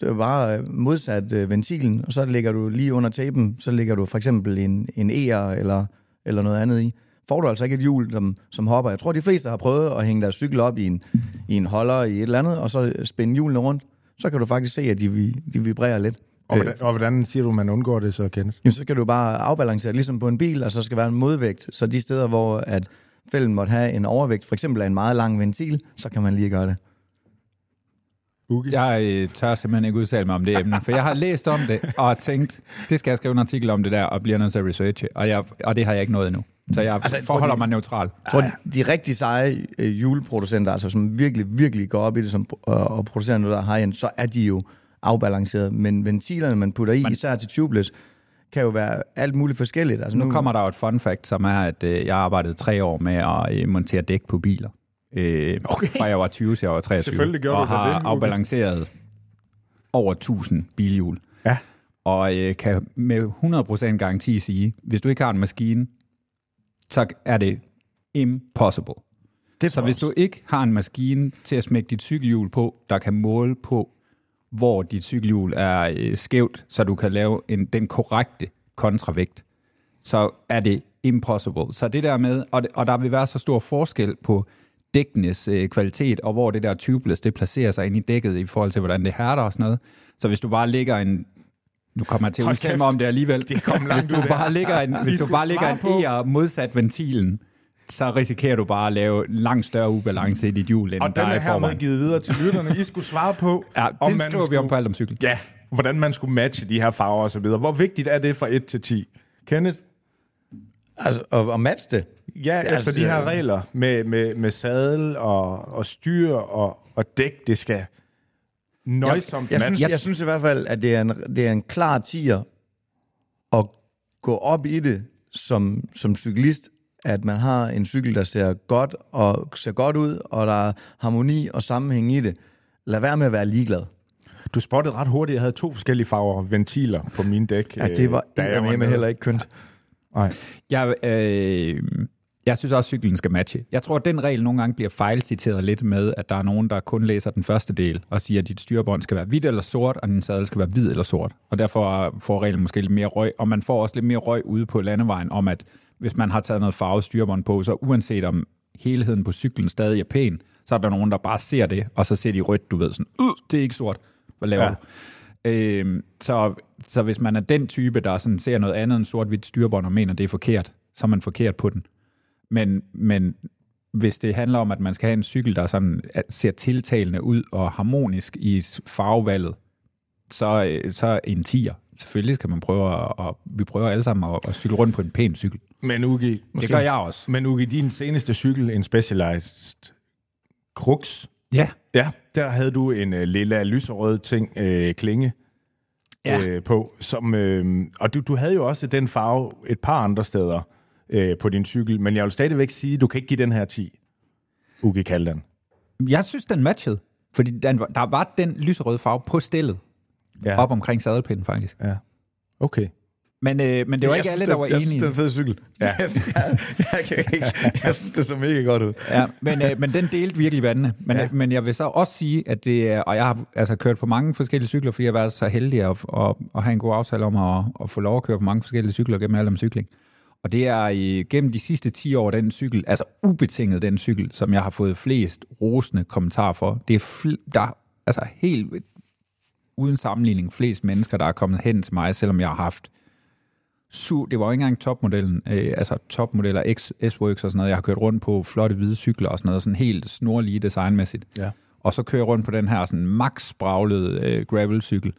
Det er bare øh, modsat øh, ventilen, og så ligger du lige under tapen, så ligger du for eksempel en, en ER eller, eller noget andet i. Får du altså ikke et hjul, som, som hopper. Jeg tror, de fleste har prøvet at hænge deres cykel op i en, i en holder i et eller andet, og så spænde hjulene rundt. Så kan du faktisk se, at de, de vibrerer lidt. Og hvordan, og hvordan siger du, man undgår det så, Kenneth? Jamen, så skal du bare afbalancere, ligesom på en bil, og så skal være en modvægt. Så de steder, hvor at fælden måtte have en overvægt, for eksempel af en meget lang ventil, så kan man lige gøre det. Ugi? Jeg øh, tør simpelthen ikke udtale mig om det emne, for jeg har læst om det, og tænkt, det skal jeg skrive en artikel om det der, og bliver nødt til at researche, og, jeg, og det har jeg ikke nået endnu. Så jeg Altså, forholder de- mig neutral. Jeg tror, de rigtig seje øh, juleproducenter, altså som virkelig, virkelig går op i det som, og, og producerer noget, der er high-end, så er de jo afbalanceret. Men ventilerne, man putter i, Men- især til tubeless, kan jo være alt muligt forskelligt. Altså, Nu kommer der jo et fun fact, som er, at øh, jeg arbejdede tre år med at øh, montere dæk på biler. Øh, Okay. Fra jeg var 20 til jeg var 23. Selvfølgelig gjorde og du har det, Uke. afbalanceret over 1000 bilhjul. Ja. Og øh, kan med 100% garanti sige, hvis du ikke har en maskine, så er det impossible. det Så hvis du ikke har en maskine til at smække dit cykelhjul på, der kan måle på, hvor dit cykelhjul er øh, skævt, så du kan lave en, den korrekte kontravægt, så er det impossible. Så det der med, og, det, og der vil være så stor forskel på dækkenes øh, kvalitet, og hvor det der tubeless, det placerer sig ind i dækket i forhold til, hvordan det hærder og sådan noget. Så hvis du bare lægger en nu kommer jeg til at udtale mig om det alligevel. Det kom langt hvis du der. bare lægger en, hvis du skulle bare svare en på. ER modsat ventilen, så risikerer du bare at lave langt større ubalance i dit hjul, end Og der den er er i hermed givet videre til lytterne. I skulle svare på, Ja, om det man skriver vi om skulle- på alt om cykel. Ja, hvordan man skulle matche de her farver og så videre. Hvor vigtigt er det fra 1 til 10? Kenneth? Altså, og, og match det. Ja, altså, efter de her regler med, med, med sadel og, og styr og, og dæk, det skal nøjsomt Jeg matche. synes, jeg synes i hvert fald, at det er en, det er en klar tier at gå op i det som, som cyklist, at man har en cykel, der ser godt og ser godt ud, og der er harmoni og sammenhæng i det. Lad være med at være ligeglad. Du spottede ret hurtigt, at jeg havde to forskellige farver ventiler på mine dæk. Ja, det var øh, jeg med heller ikke kønt. Nej. Jeg, øh, jeg synes også, at cyklen skal matche. Jeg tror, at den regel nogle gange bliver fejlciteret lidt med, at der er nogen, der kun læser den første del og siger, at dit styrebånd skal være hvidt eller sort, og din sadel skal være hvid eller sort. Og derfor får reglen måske lidt mere røg, og man får også lidt mere røg ude på landevejen om, at hvis man har taget noget farvet styrbånd på, så uanset om helheden på cyklen stadig er pæn, så er der nogen, der bare ser det, og så ser de rødt, du ved, sådan, øh, det er ikke sort. Hvad laver ja. du? Øh, så, så hvis man er den type, der sådan ser noget andet end sort-hvidt styrbånd og mener, det er forkert, så er man forkert på den. Men, men hvis det handler om, at man skal have en cykel, der sådan er- ser tiltalende ud og harmonisk i farvevalget, så, øh, så en 10'er. Selvfølgelig skal man prøve at, og vi prøver alle sammen at, at cykle rundt på en pæn cykel. Men Ugi, Det gør jeg også. men Ugi, din seneste cykel, en Specialized Crux, Ja. ja, der havde du en øh, lilla lyserød ting, øh, klinge Ja. øh, på, som, øh, og du, du havde jo også den farve et par andre steder øh, på din cykel, men jeg vil stadigvæk sige, du kan ikke give den her 10, Ugi Kaldan. Jeg synes, den matchede. Fordi den, var- der var den lyserøde farve på stillet, Ja, op omkring sadelpinden faktisk. ja. Okay. Men, øh, men det var ikke alle, der var Jeg synes, enige. det er en fed cykel. Ja. jeg, jeg, kan ikke, jeg synes, det så mega godt ud. Ja, men, øh, men den delte virkelig vandene. Men, Ja. men jeg vil så også sige, at det er, og jeg har altså kørt på mange forskellige cykler, fordi jeg har været så heldig at, at, at have en god aftale om at, at få lov at køre på mange forskellige cykler gennem alt om cykling. Og det er i, gennem de sidste 10 år den cykel, altså ubetinget den cykel, som jeg har fået flest rosende kommentarer for. Det er fl- der er altså helt uden sammenligning flest mennesker, der er kommet hen til mig, selvom jeg har haft su- det var jo ikke engang topmodellen, øh, altså topmodeller S-Works og sådan noget. Jeg har kørt rundt på flotte hvide cykler og sådan noget, sådan helt snorlige designmæssigt. Ja. Og så kører jeg rundt på den her sådan max spraglede øh, gravelcykel.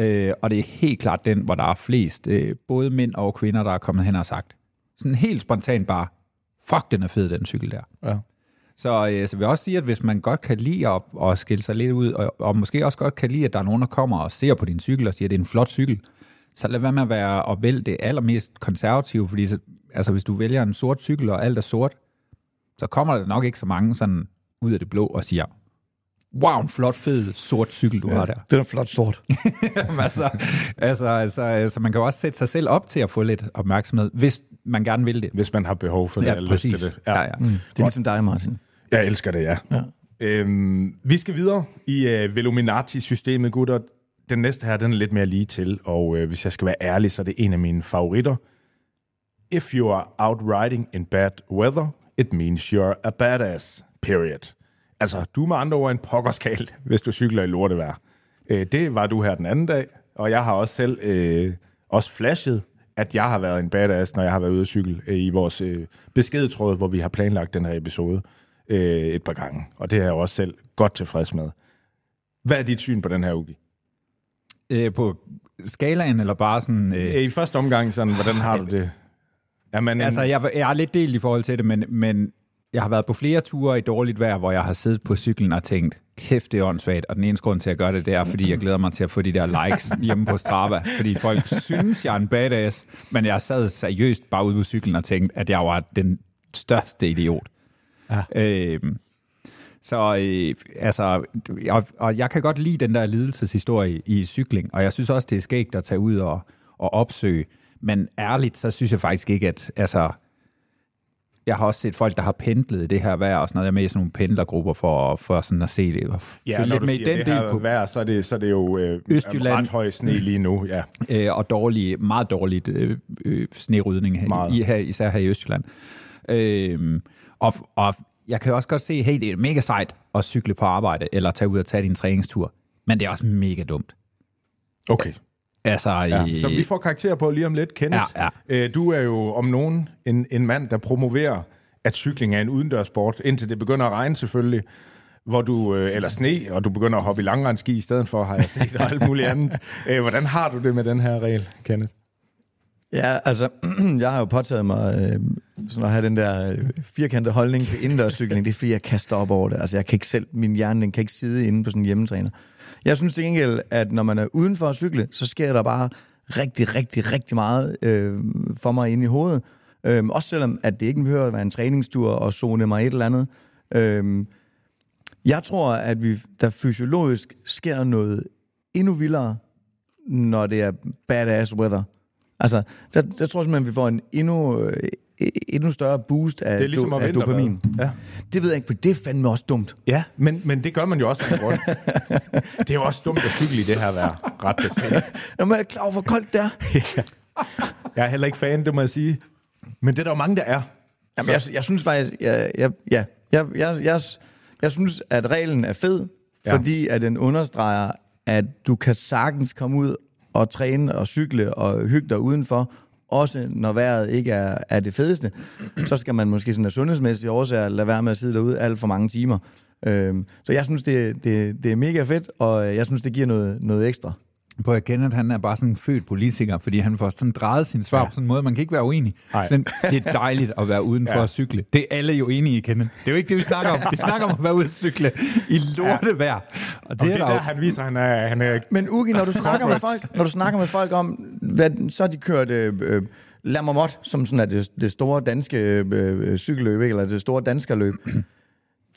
Øh, og det er helt klart den, hvor der er flest, øh, både mænd og kvinder, der er kommet hen og sagt, sådan helt spontant bare, fuck, den er fed, den cykel der. Ja. Så, øh, så vil jeg også sige, at hvis man godt kan lide at, at skille sig lidt ud, og, og måske også godt kan lide, at der er nogen, der kommer og ser på din cykel og siger, at det er en flot cykel, så lad være med at være og vælge det allermest konservative, fordi så, altså, hvis du vælger en sort cykel, og alt er sort, så kommer der nok ikke så mange sådan ud af det blå og siger, wow, en flot, fed, sort cykel, du ja. har der. Den er flot sort. Jamen, altså, altså, altså, altså, man kan jo også sætte sig selv op til at få lidt opmærksomhed, hvis man gerne vil det. Hvis man har behov for det, Ja, eller lyst til præcis. det. Ja, ja. Det er ligesom dig, Martin. Jeg elsker det, ja. ja. Øhm, vi skal videre i uh, Veluminati-systemet, gutter. Den næste her, den er lidt mere lige til, og uh, hvis jeg skal være ærlig, så er det en af mine favoritter. If you are out riding in bad weather, it means you're a badass, period. Altså, du er med andre ord en pokkerskal, hvis du cykler i lortevejr. Uh, det var du her den anden dag, og jeg har også selv uh, også flashet, at jeg har været en badass, når jeg har været ude at cykle uh, i vores uh, beskedetråd, hvor vi har planlagt den her episode uh, et par gange. Og det er jeg også selv godt tilfreds med. Hvad er dit syn på den her, Ugi? Øh, på skalaen, eller bare sådan... Øh, I første omgang, sådan, hvordan har du det? Er man en, Altså, jeg, jeg er lidt delt i forhold til det, men, men jeg har været på flere ture i dårligt vejr, hvor jeg har siddet på cyklen og tænkt, kæft, det er åndssvagt. Og den eneste grund til at gøre det, det er, fordi jeg glæder mig til at få de der likes hjemme på Strava. Fordi folk synes, jeg er en badass, men jeg sad seriøst bare ude på cyklen og tænkte, at jeg var den største idiot. Ja. Øhm, så øh, altså, og, og jeg kan godt lide den der lidelseshistorie i cykling, og jeg synes også, det er skægt at tage ud og, og opsøge. Men ærligt, så synes jeg faktisk ikke, at altså, jeg har også set folk, der har pendlet i det her vejr og sådan noget. Jeg er med i sådan nogle pendlergrupper for, for sådan at se det og ja, når lidt du med siger den det del her på, vejr, så er det, så er det jo øh, Østjylland. ret høj sne lige nu. Ja. øh, og dårlig, meget dårligt øh, øh, snerydning her, i, her, især her i Østjylland. Øh, og, og jeg kan også godt se, hey, det er mega sejt at cykle på arbejde, eller tage ud og tage din træningstur. Men det er også mega dumt. Okay. Altså, Ja. i, Så vi får karakter på lige om lidt, Kenneth. Ja, ja. Øh, Du er jo om nogen en, en mand, der promoverer, at cykling er en udendørsport, indtil det begynder at regne selvfølgelig, hvor du, øh, eller sne, og du begynder at hoppe i langrendski i stedet for, har jeg set, og alt muligt andet. Øh, Hvordan har du det med den her regel, Kenneth? Ja, altså, jeg har jo påtaget mig øh, sådan at have den der øh, firkantede holdning til indendørscykling. Det er fordi, jeg kaster op over det. Altså, jeg kan ikke selv, min hjerne den kan ikke sidde inde på sådan en hjemmetræner. Jeg synes til gengæld, at når man er uden for at cykle, så sker der bare rigtig, rigtig, rigtig meget øh, for mig inde i hovedet. Øhm, også selvom, at det ikke behøver at være en træningstur og zone mig et eller andet. Øhm, jeg tror, at vi, der fysiologisk sker noget endnu vildere, når det er badass weather. Altså, der, der tror jeg simpelthen, at vi får en endnu, øh, endnu større boost af, Det er ligesom do, af dopamin. Ja. Det ved jeg ikke, for det er fandme også dumt. Ja, men, men det gør man jo også af grund. det er jo også dumt at cykle i det her vejr, ret beset. Når man er klar over, hvor koldt det er. Jeg er heller ikke fan, det må jeg sige. Men det er der jo mange, der er. Jamen, jeg, jeg synes faktisk, ja, ja, ja, jeg, jeg, jeg, jeg synes, at reglen er fed, Ja. fordi at den understreger, at du kan sagtens komme ud og træne og cykle og hygge dig udenfor, også når vejret ikke er, er det fedeste. Så skal man måske sådan af sundhedsmæssige årsager lade være med at sidde derude alt for mange timer. Øhm, så jeg synes, det, det, det er mega fedt, og jeg synes, det giver noget, noget ekstra. På at kende, at han er bare sådan en født politiker, fordi han får sådan drejet sin svar ja. på sådan en måde, man kan ikke være uenig. Sådan, det er dejligt at være udenfor Ja. ja. at cykle. Det er alle jo enige i, Kenneth. Det er jo ikke det, vi snakker om. Vi snakker om at være ude at cykle i lortevejr. Og det, Og det er er der jo... han viser, han er, han er Men Ugi, når du snakker med folk, når du snakker med folk om, hvad, så har de kørt øh, øh, Lammermot, som sådan er det, det store danske øh, øh, cykelløb, ikke? eller det store danskerløb.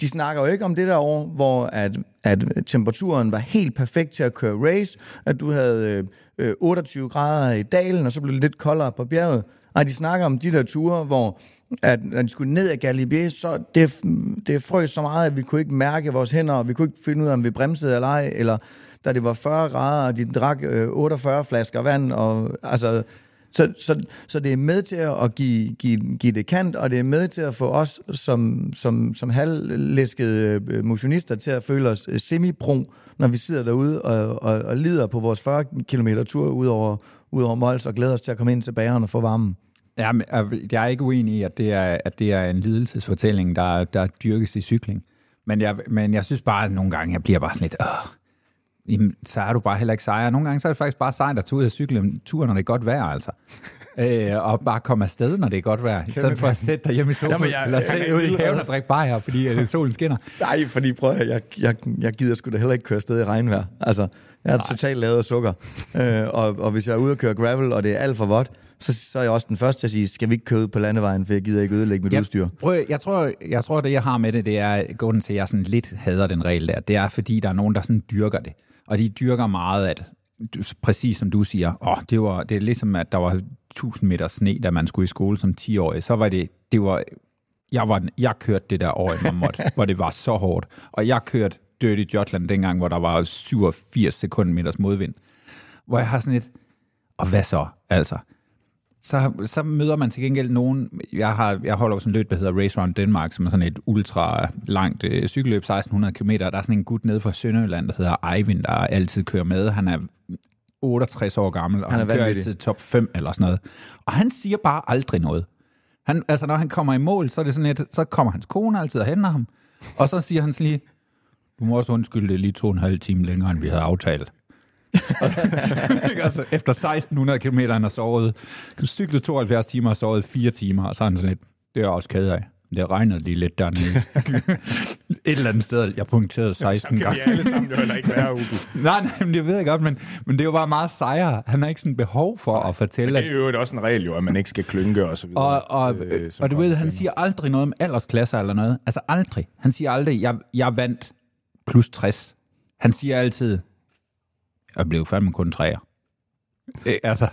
De snakker jo ikke om det der år, hvor at, at temperaturen var helt perfekt til at køre race, at du havde øh, 28 grader i dalen, og så blev det lidt koldere på bjerget. Nej, de snakker om de der ture, hvor at, når de skulle ned ad Galibier, så det, det frøs så meget, at vi kunne ikke mærke vores hænder, og vi kunne ikke finde ud af, om vi bremsede eller ej, eller da det var 40 grader, og de drak øh, 48 flasker vand, og altså... Så, så, så det er med til at give, give, give det kant, og det er med til at få os som, som, som halvlæskede øh, motionister til at føle os øh, semipro, semi-pro, når vi sidder derude og, og, og lider på vores 40 km tur ud over, ud over Mols og glæder os til at komme ind til bageren og få varmen. Ja, men, jeg er ikke uenig i, at det er, at det er en lidelsesfortælling, der, der dyrkes i cykling. Men jeg, men jeg synes bare, at nogle gange, jeg bliver bare sådan lidt, Åh, jamen, så er du bare heller ikke sejr. Nogle gange så er det faktisk bare sejt at tage ud og cykle en tur, når det er godt vejr, altså. øh, og bare komme afsted, når det er godt vejr. I stedet for at sætte dig hjemme i solen, Jamen, jeg- eller sætte ud i haven og drikke bajer, fordi øh, solen skinner. Nej, fordi prøv at jeg, jeg, jeg gider sgu da heller ikke køre afsted i regnvejr. Altså, jeg er totalt lavet af sukker. øh, og, og hvis jeg er ude og køre gravel, og det er alt for vådt, så, så er jeg også den første til at sige, skal vi ikke køre ud på landevejen, for jeg gider ikke ødelægge mit Jeg, udstyr. prøv, jeg, tror, jeg tror, det jeg har med det, det er grunden til, at jeg sådan lidt hader den regel der. Det er, fordi der er nogen, der sådan dyrker det. Og de dyrker meget, at præcis som du siger, åh, det, var, det er ligesom, at der var 1000 meter sne, da man skulle i skole som 10-årig. Så var det, det var, jeg, var, jeg kørte det der år i Marmot, hvor det var så hårdt. Og jeg kørte Dirty Jutland dengang, hvor der var 87 sekundmeters modvind. Hvor jeg har sådan et, og hvad så, altså? Så, så møder man til gengæld nogen, jeg, har, jeg holder jo sådan et løb, der hedder Race Round Denmark, som er sådan et ultra langt øh, cykelløb, 1600 km. Der er sådan en gut nede fra Sønderjylland, der hedder Eivind, der altid kører med. Han er 68 år gammel, og Han han, er kører vanvittig. altid top 5 eller sådan noget. Og han siger bare aldrig noget. Han, altså, når han kommer i mål, så er det sådan et, så kommer hans kone altid og henter ham, og så siger han sådan lige, du må også undskylde det lige to og en halv time længere, end vi havde aftalt. Altså, efter 1600 km, han har sovet, cyklet 72 timer og sovet 4 timer, og så er han sådan lidt, det er jeg også ked af. Det regnede lige lidt dernede. Et eller andet sted, jeg punkterede Så 16 kan vi gange. alle sammen jo heller ikke være ude. Nej, nej, men det ved jeg godt, men, men det er jo bare meget sejre. Han har ikke sådan behov for at fortælle, Det er jo også en regel jo, at man ikke skal klynke og så videre. Og, og, øh, og du ved, han siger. siger aldrig noget om aldersklasser eller noget. Altså aldrig. Han siger aldrig, jeg, jeg vandt plus 60. Han siger altid, jeg blev fandme kun træer. Øh, altså,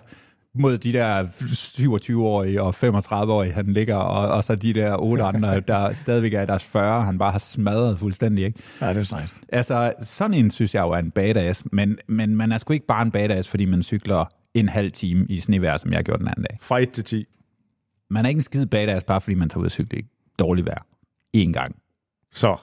mod de der 27-årige og 35-årige, han ligger, og, og så de der otte andre, der stadigvæk er i deres 40, han bare har smadret fuldstændig, ikke? Ja, det er sejt. Altså, sådan en synes jeg jo er en badass, men, men man er sgu ikke bare en badass, fordi man cykler en halv time i snevejr, som jeg gjorde den anden dag. Fra 1 til 10. Man er ikke en skide badass, bare fordi man tager ud og cykle i dårligt vejr. En gang. Så,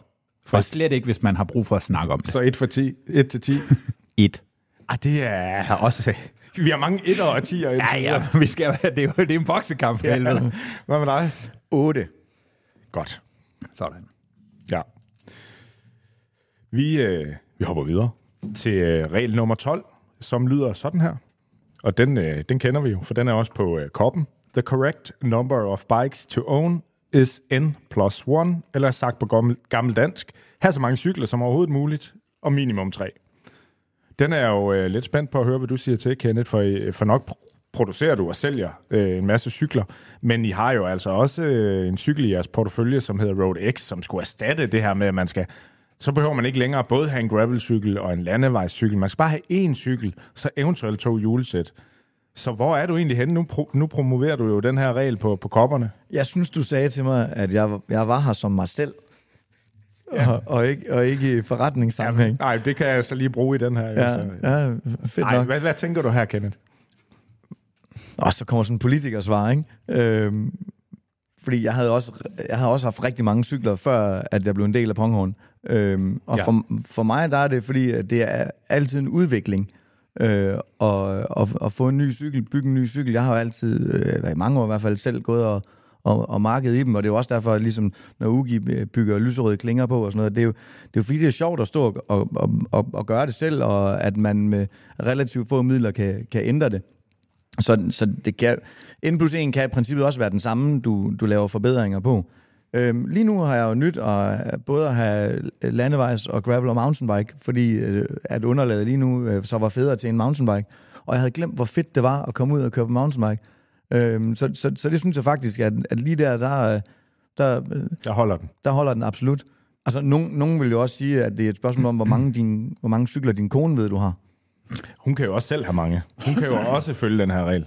Og slet ikke, hvis man har brug for at snakke om det. så 1 for 10. 1 til 10. Et. Ah, det er også... Vi har mange 1'er og 10'er. Ja, ja, vi skal, det, er jo, det er en boksekamp for helvede. Hvad med dig? 8. Godt. Sådan. Ja. Vi, øh, vi hopper videre til øh, regel nummer 12, som lyder sådan her. Og den, øh, den kender vi jo, for den er også på øh, koppen. The correct number of bikes to own is n plus 1, eller sagt på gammel, gammel dansk, have så mange cykler som overhovedet muligt, og minimum 3. Den er jeg jo øh, lidt spændt på at høre, hvad du siger til, Kenneth, for, øh, for nok producerer du og sælger øh, en masse cykler, men I har jo altså også øh, en cykel i jeres portefølje, som hedder Road X, som skulle erstatte det her med, at man skal så behøver man ikke længere både have en gravelcykel og en landevejscykel. Man skal bare have én cykel, så eventuelt to hjulsæt. Så hvor er du egentlig henne? Nu, pro- nu promoverer du jo den her regel på, på kopperne. Jeg synes, du sagde til mig, at jeg, jeg var her som mig selv, ja. og, og, ikke, og ikke i forretningssammenhæng. Nej, det kan jeg så lige bruge i den her. Ja, så. ja, fedt Ej, nok. hvad, hvad tænker du her, Kenneth? Og så kommer sådan en politikersvar, ikke? Øhm, fordi jeg havde, også, jeg havde også haft rigtig mange cykler, før at jeg blev en del af Ponghorn. Øhm, og Ja. ja. for, for mig der er det, fordi at det er altid en udvikling. Øh, og, og, og få en ny cykel, bygge en ny cykel. Jeg har jo altid, øh, eller i mange år i hvert fald, selv gået og, og, og markedet i dem, og det er jo også derfor, at ligesom, når Ugi øh, bygger lyserøde klinger på og sådan noget, det er jo, det er jo fordi, det er sjovt at stå og, og, og, og, gøre det selv, og at man med relativt få midler kan, kan ændre det. Så, så det kan, N plus 1 kan i princippet også være den samme, du, du laver forbedringer på. Øhm, lige nu har jeg jo nyt at, øh, både at have landevejs og gravel og mountainbike, fordi øh, at underlaget lige nu øh, så var federe til en mountainbike. Og jeg havde glemt, hvor fedt det var at komme ud og køre på mountainbike. Øhm, så, så, så det synes jeg faktisk, at, at lige der, der, øh, der, øh, Der holder den. der holder den absolut. Altså, nogen, nogen vil jo også sige, at det er et spørgsmål om, hvor mange, din, hvor mange cykler din kone ved, du har. Hun kan jo også selv have mange. Hun kan jo også følge den her regel.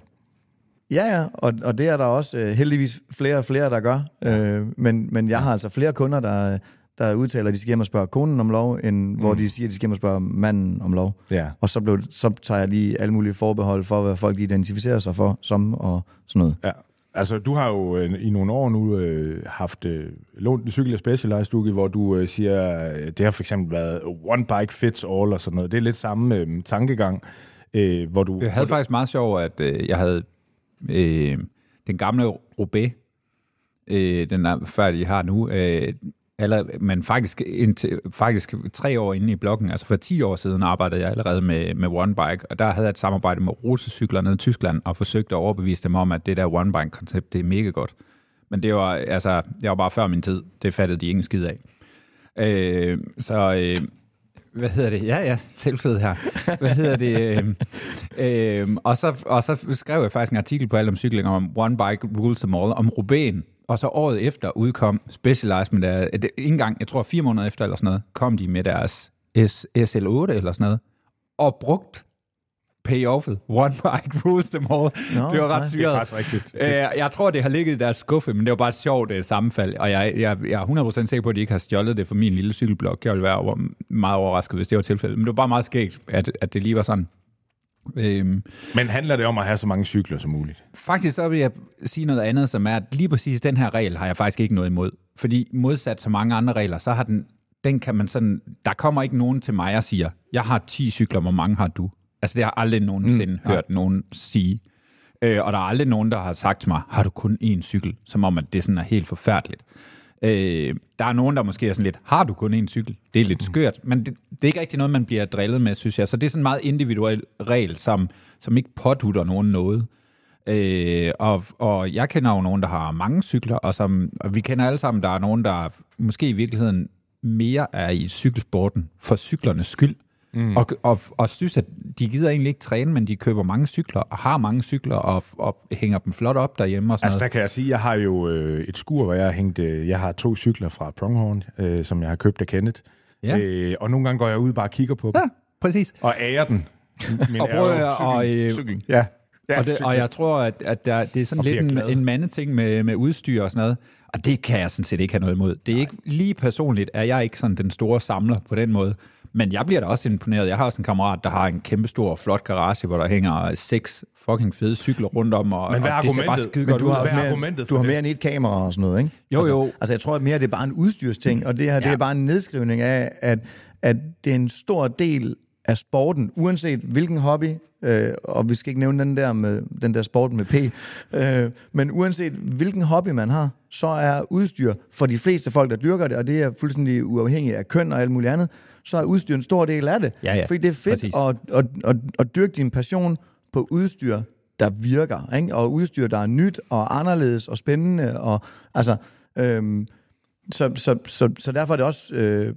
Ja, ja, og, og det er der også øh, heldigvis flere og flere, der gør. Øh, men, men jeg har altså flere kunder, der, der udtaler, at de skal hjem og spørge konen om lov, end mm. hvor de siger, at de skal hjem og spørge manden om lov. Ja. Og så, blev, så tager jeg lige alle mulige forbehold for, hvad folk identificerer sig for, som og sådan noget. Ja. Altså, du har jo øh, i nogle år nu øh, haft øh, lånt en cykel af Specialized, Ugi, hvor du øh, siger, øh, det har for eksempel været one bike fits all og sådan noget. Det er lidt samme øh, tankegang, øh, hvor du... Jeg havde faktisk meget sjovt, at øh, jeg havde øh, den gamle Roubaix, øh, den er før de har nu, øh, eller, men faktisk, indtil, faktisk tre år inde i bloggen, altså for 10 år siden arbejdede jeg allerede med, med One Bike, og der havde jeg et samarbejde med Rosecykler nede i Tyskland, og forsøgte at overbevise dem om, at det der One Bike-koncept, det er mega godt. Men det var, altså, jeg var bare før min tid. Det fattede de ingen skid af. Øh, så, øh, hvad hedder det? Ja, ja, selvfed her. Hvad hedder det? Øh, øh, og, så, og så skrev jeg faktisk en artikel på alt om cykling om One Bike Rules Them All, om Ruben. Og så året efter udkom Specialized med der, ikke engang, jeg tror fire måneder efter eller sådan noget, kom de med deres S, SL8 eller sådan noget, og brugt payoffet. One Bike Rules Them All. Nå, det var ret syret. Det er faktisk rigtigt. Øh, jeg tror, det har ligget i deres skuffe, men det var bare et sjovt uh, sammenfald, og jeg, jeg, jeg er 100% sikker på, at de ikke har stjålet det fra min lille cykelblog. Jeg ville være over, meget overrasket, hvis det var tilfældet. Men det var bare meget skægt, at, at det lige var sådan. Øhm, Men handler det om at have så mange cykler som muligt? faktisk så vil jeg sige noget andet, som er, at lige præcis den her regel har jeg faktisk ikke noget imod. Fordi modsat så mange andre regler, så har den, den kan man sådan, der kommer ikke nogen til mig og siger, jeg har 10 cykler, hvor mange har du? Altså det har aldrig nogensinde mm, hørt nogen sige. Øh, og der er aldrig nogen, der har sagt til mig, har du kun én cykel? Som om, at det sådan er helt forfærdeligt. Øh, der er nogen, der måske er sådan lidt, har du kun én cykel? Det er lidt skørt, men det, det er ikke rigtig noget, man bliver drillet med, synes jeg. Så det er sådan en meget individuel regel, som, som ikke pådutter nogen noget. Øh, og, og jeg kender jo nogen, der har mange cykler, og, som, og vi kender alle sammen, der er nogen, der måske i virkeligheden mere er i cykelsporten for cyklernes skyld, mm. og, og, og synes, at de gider egentlig ikke træne, men de køber mange cykler, og har mange cykler, og, og hænger dem flot op derhjemme og sådan Altså, noget. der kan jeg sige, jeg har jo øh, et skur, hvor jeg har hængt... Øh, jeg har to cykler fra Pronghorn, øh, som jeg har købt af Kenneth. Ja. Øh, og nogle gange går jeg ud og bare og kigger på dem. Ja, præcis. Og ærer den. Min Og prøv ære- at- og, øh. Ja. ja og, det, og jeg tror, at, at der, det er sådan lidt en, glad. en mandeting med, med udstyr og sådan noget. Og det kan jeg sådan set ikke have noget imod. Det er ikke lige personligt, er jeg ikke sådan den store samler på den måde. Men jeg bliver da også imponeret. Jeg har også en kammerat, der har en kæmpe stor, flot garage, hvor der hænger seks fucking fede cykler rundt om. Og, Men hvad er ser bare argumentet? skide Men godt du har, Hvad er argumentet du har mere end et kamera og sådan noget, ikke? Jo, altså, jo. Altså, jeg tror at mere, det er bare en udstyrsting, og det her, det er bare en nedskrivning af, at, at det er en stor del af sporten, uanset hvilken hobby, øh, og vi skal ikke nævne den der, med, den der sport med P, øh, men uanset hvilken hobby man har, så er udstyr for de fleste folk, der dyrker det, og det er fuldstændig uafhængigt af køn og alt muligt andet, så er udstyr en stor del af det. Ja, ja. Fordi det er fedt Præcis. at, at, at, at dyrke din passion på udstyr, der virker, ikke? og udstyr, der er nyt og anderledes og spændende. Og, altså, øhm, så, så, så, så derfor er det også... Øh,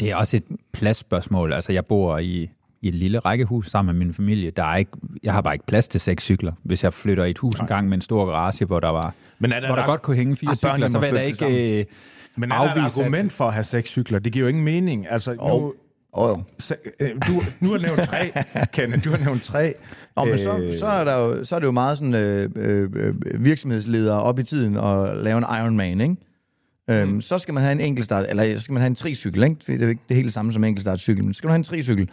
det er også et pladsspørgsmål. Altså, jeg bor i, i et lille rækkehus sammen med min familie. Der er ikke, jeg har bare ikke plads til seks cykler. Hvis jeg flytter i et hus en gang med en stor garage, hvor der var Men er der, hvor der der, godt kunne hænge fire cykler, så vil jeg ikke... Men er der et at- argument for at have seks cykler? Det giver jo ingen mening. Altså, nu, oh, oh. så, øh, du, nu har nævnt tre, Kenneth. Du har nævnt tre. Nå, men så, Øh, så, er der jo, så er det jo meget sådan øh, øh, virksomhedsledere op i tiden og lave en Ironman, ikke? Øhm, Så skal man have en enkeltstart, eller så skal man have en tricykel, ikke? Det er jo ikke det hele samme som enkeltstartcykel, men så skal du have en tricykel.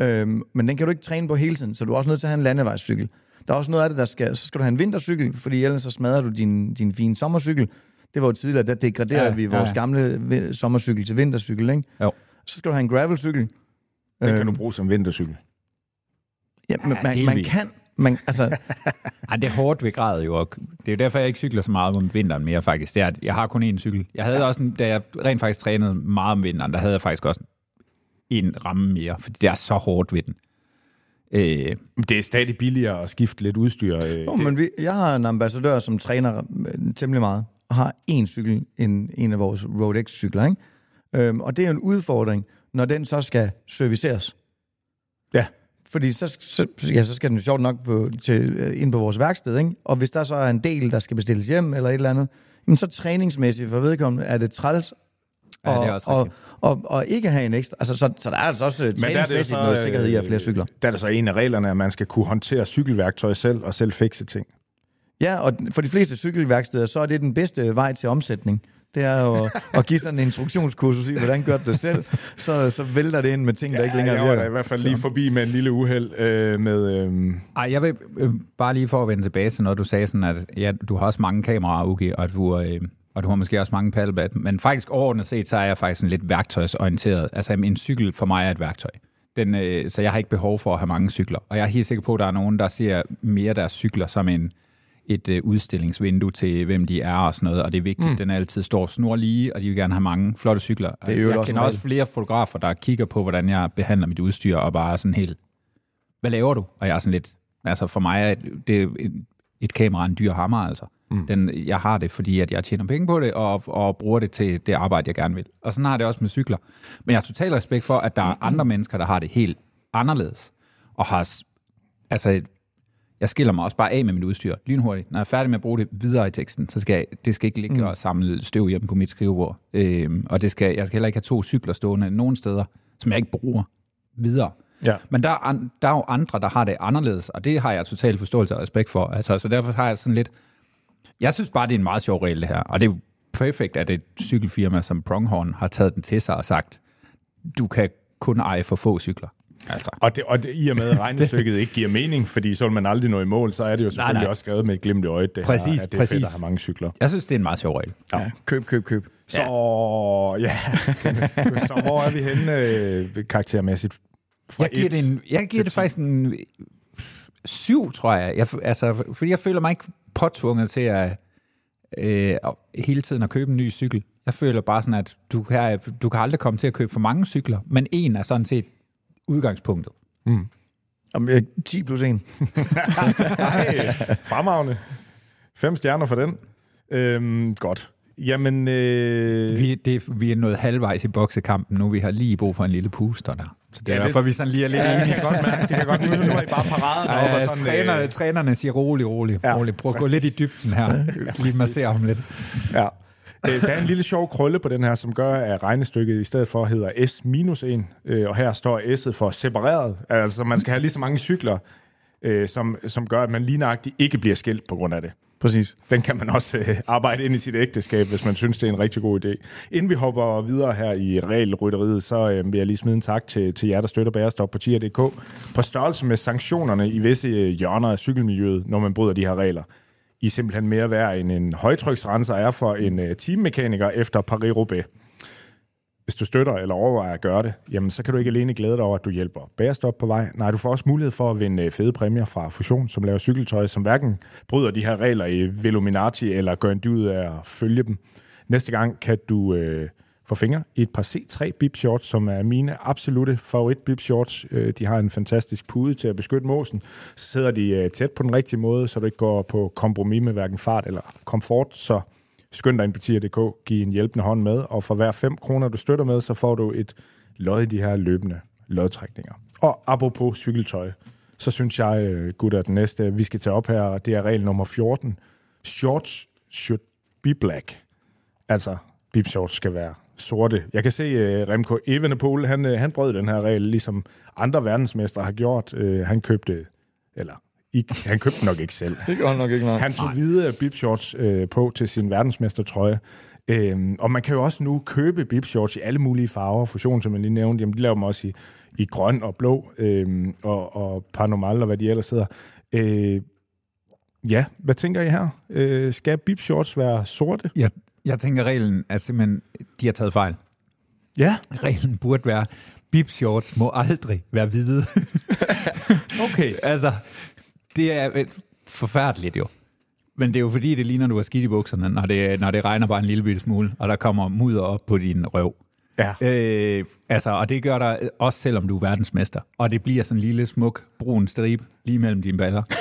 Øhm, men den kan du ikke træne på hele tiden, så du er også nødt til at have en landevejscykel. Der er også noget af det, der skal... Så skal du have en vintercykel, fordi ellers så smadrer du din, din fine sommercykel. Det var jo tidligere, der degraderede Ja, vi ja, vores ja. gamle sommercykel til vintercykel, ikke? Jo. Så skal du have en gravelcykel. Den kan Øhm, du bruge som vintercykel. Ja, men Ja, man, man kan... Man, altså, Ej, det er hårdt ved grad jo, og det er jo derfor, jeg ikke cykler så meget om vinteren mere faktisk. Det er, at jeg har kun én cykel. Jeg havde også, en, da jeg rent faktisk trænede meget om vinteren, der havde jeg faktisk også en ramme mere, fordi det er så hårdt ved den. Øh, Det er stadig billigere at skifte lidt udstyr. øh, jo, men vi, jeg har en ambassadør, som træner øh, temmelig meget, har en cykel, en, en af vores Road X-cykler, ikke? Øhm, og det er en udfordring, når den så skal serviceres. Ja. Fordi så, så, ja, så skal den jo sjovt nok på, til, øh, ind på vores værksted, ikke? Og hvis der så er en del, der skal bestilles hjem eller et eller andet, jamen så træningsmæssigt for vedkommende er det træls Ja, det og, er også og, rigtigt. og, og ikke have en ekstra. Altså, så, så der er altså også øh, træningsmæssigt så, noget sikkerhed i at have flere øh, cykler. Der er der så en af reglerne, at man skal kunne håndtere cykelværktøj selv og selv fikse ting. Ja, og for de fleste cykelværksteder, så er det den bedste vej til omsætning. Det er jo at, at give sådan en instruktionskursus i, hvordan gør du det selv. Så, så vælter det ind med ting, der ikke længere jeg var virker. da i hvert fald lige forbi med en lille uheld øh, med... Øh, Ej, jeg vil øh, bare lige for at vende tilbage til noget, du sagde sådan, at ja, du har også mange kameraer, Ugi, og du, øh, og du har måske også mange paddlebat, men faktisk overordnet set, så er jeg faktisk sådan lidt værktøjsorienteret. Altså en cykel for mig er et værktøj. Den, øh, så jeg har ikke behov for at have mange cykler. Og jeg er helt sikker på, at der er nogen, der ser mere deres cykler som en, et øh, udstillingsvindue til, hvem de er og sådan noget, og det er vigtigt. Mm. Den altid står snorlige, og de vil gerne have mange flotte cykler. er øvrigt jeg også kender en også flere fotografer, der kigger på, hvordan jeg behandler mit udstyr, og bare sådan helt, hvad laver du? Og jeg er sådan lidt, altså for mig er det et, et kamera en dyr hammer, altså. Mm. Den, jeg har det, fordi at jeg tjener penge på det, og, og bruger det til det arbejde, jeg gerne vil. Og sådan har det også med cykler. Men jeg har total respekt for, at der er andre mennesker, der har det helt anderledes, og har, altså, jeg skiller mig også bare af med mit udstyr lynhurtigt. Når jeg er færdig med at bruge det videre i teksten, så skal jeg, det skal ikke ligge mm. og samle støv hjemme på mit skrivebord. Øhm, og det skal, jeg skal heller ikke have to cykler stående nogen steder, som jeg ikke bruger videre. Ja. Men der er, der er jo andre, der har det anderledes, og det har jeg total forståelse og respekt for. Altså, så derfor har jeg sådan lidt... Jeg synes bare, det er en meget sjov regel, det her. Og det er perfekt, at et cykelfirma som Pronghorn har taget den til sig og sagt, du kan kun eje for få cykler. Altså. og, det, og det, i og med, at regnestykket ikke giver mening, fordi så vil man aldrig nå i mål, så er det jo selvfølgelig nej. også skrevet med et glimt i øjet, det Præcis, her, at det er fedt præcis. at have mange cykler. Jeg synes, det er en meget sjov regel. Ja, køb, køb, køb. Så, ja. så hvor er vi henne øh, karaktermæssigt? Fra Jeg giver et det, en, jeg giver det faktisk en syv, tror jeg. jeg. Altså, fordi jeg føler mig ikke påtvunget til at øh, hele tiden at købe en ny cykel. Jeg føler bare sådan, at du kan, du kan aldrig komme til at købe for mange cykler, men en er sådan set udgangspunktet. Om, øh, 10 plus 1. Ej, fremragende. Fem stjerner for den. Øhm, godt. Jamen, øh, Vi, det, vi er nået halvvejs i boksekampen nu. Vi har lige brug for en lille puster der. Så det er Ja, ja, det- derfor, vi sådan lige er lidt ja, det enige. godt mærke. Det kan godt. Nu, nu er I bare paraderne Ja, op og ja, sådan... trænerne, øh, trænerne siger rolig, rolig, Ja, ja, rolig. Prøv at gå lidt i dybden her. Lige massere ham lidt. Ja. Øh, Der er en lille sjov krølle på den her, som gør, at regnestykket i stedet for hedder S minus 1, øh, og her står S'et for separeret. Altså, man skal have lige så mange cykler, øh, som, som gør, at man lige nøjagtigt ikke bliver skilt på grund af det. Præcis. Den kan man også øh, arbejde ind i sit ægteskab, hvis man synes, det er en rigtig god idé. Inden vi hopper videre her i regelrytteriet, så øh, vil jeg lige smide en tak til, til jer, der støtter Bærestop på tier.dk. På størrelse med sanktionerne i visse hjørner af cykelmiljøet, når man bryder de her regler. I er simpelthen mere værd end en højtryksrenser er for en øh, teammekaniker efter Paris-Roubaix. Hvis du støtter eller overvejer at gøre det, jamen så kan du ikke alene glæde dig over, at du hjælper Bærestop på vej. Nej, du får også mulighed for at vinde øh, fede præmier fra Fusion, som laver cykeltøj, som hverken bryder de her regler i Veluminati eller gør en dyd ud af at følge dem. Næste gang kan du øh, for fingre i et par C3 bib shorts, som er mine absolute favorit bib shorts. Øh, de har en fantastisk pude til at beskytte måsen. Så sidder de øh, tæt på den rigtige måde, så du ikke går på kompromis med hverken fart eller komfort. Så skynd dig ind på tier.dk, giv en hjælpende hånd med, og for hver 5 kroner, du støtter med, så får du et lod i de her løbende lodtrækninger. Og apropos cykeltøj, så synes jeg, øh, gutter, at den næste, vi skal tage op her, og det er regel nummer 14. Shorts should be black. Altså, bib shorts skal være sorte. Jeg kan se uh, Remco Evenepoel, han, uh, han brød den her regel, ligesom andre verdensmestre har gjort. Uh, han købte, eller ikke, han købte den nok ikke selv. Det gør nok ikke noget. Han tog hvide bib shorts øh, på til sin verdensmestertrøje. Øhm, og man kan jo også nu købe bib shorts i alle mulige farver. Fusion, som jeg lige nævnte, jamen, de laver dem også i, i grøn og blå, øhm, og, og Panomal og hvad de ellers hedder. Øh, Ja, hvad tænker I her? Øh, skal bib shorts være sorte? Jeg, jeg tænker, reglen er simpelthen, de har taget fejl. Ja. Reglen burde være, bib shorts må aldrig være hvide. Okay. altså, det er forfærdeligt jo. Men det er jo fordi, det ligner, du har skidt i bukserne, når det, når det regner bare en lille bitte smule, og der kommer mudder op på din røv. Ja. Øh, altså, og det gør der også selvom du er verdensmester. Og det bliver sådan en lille, smuk, brun stribe lige mellem dine baller.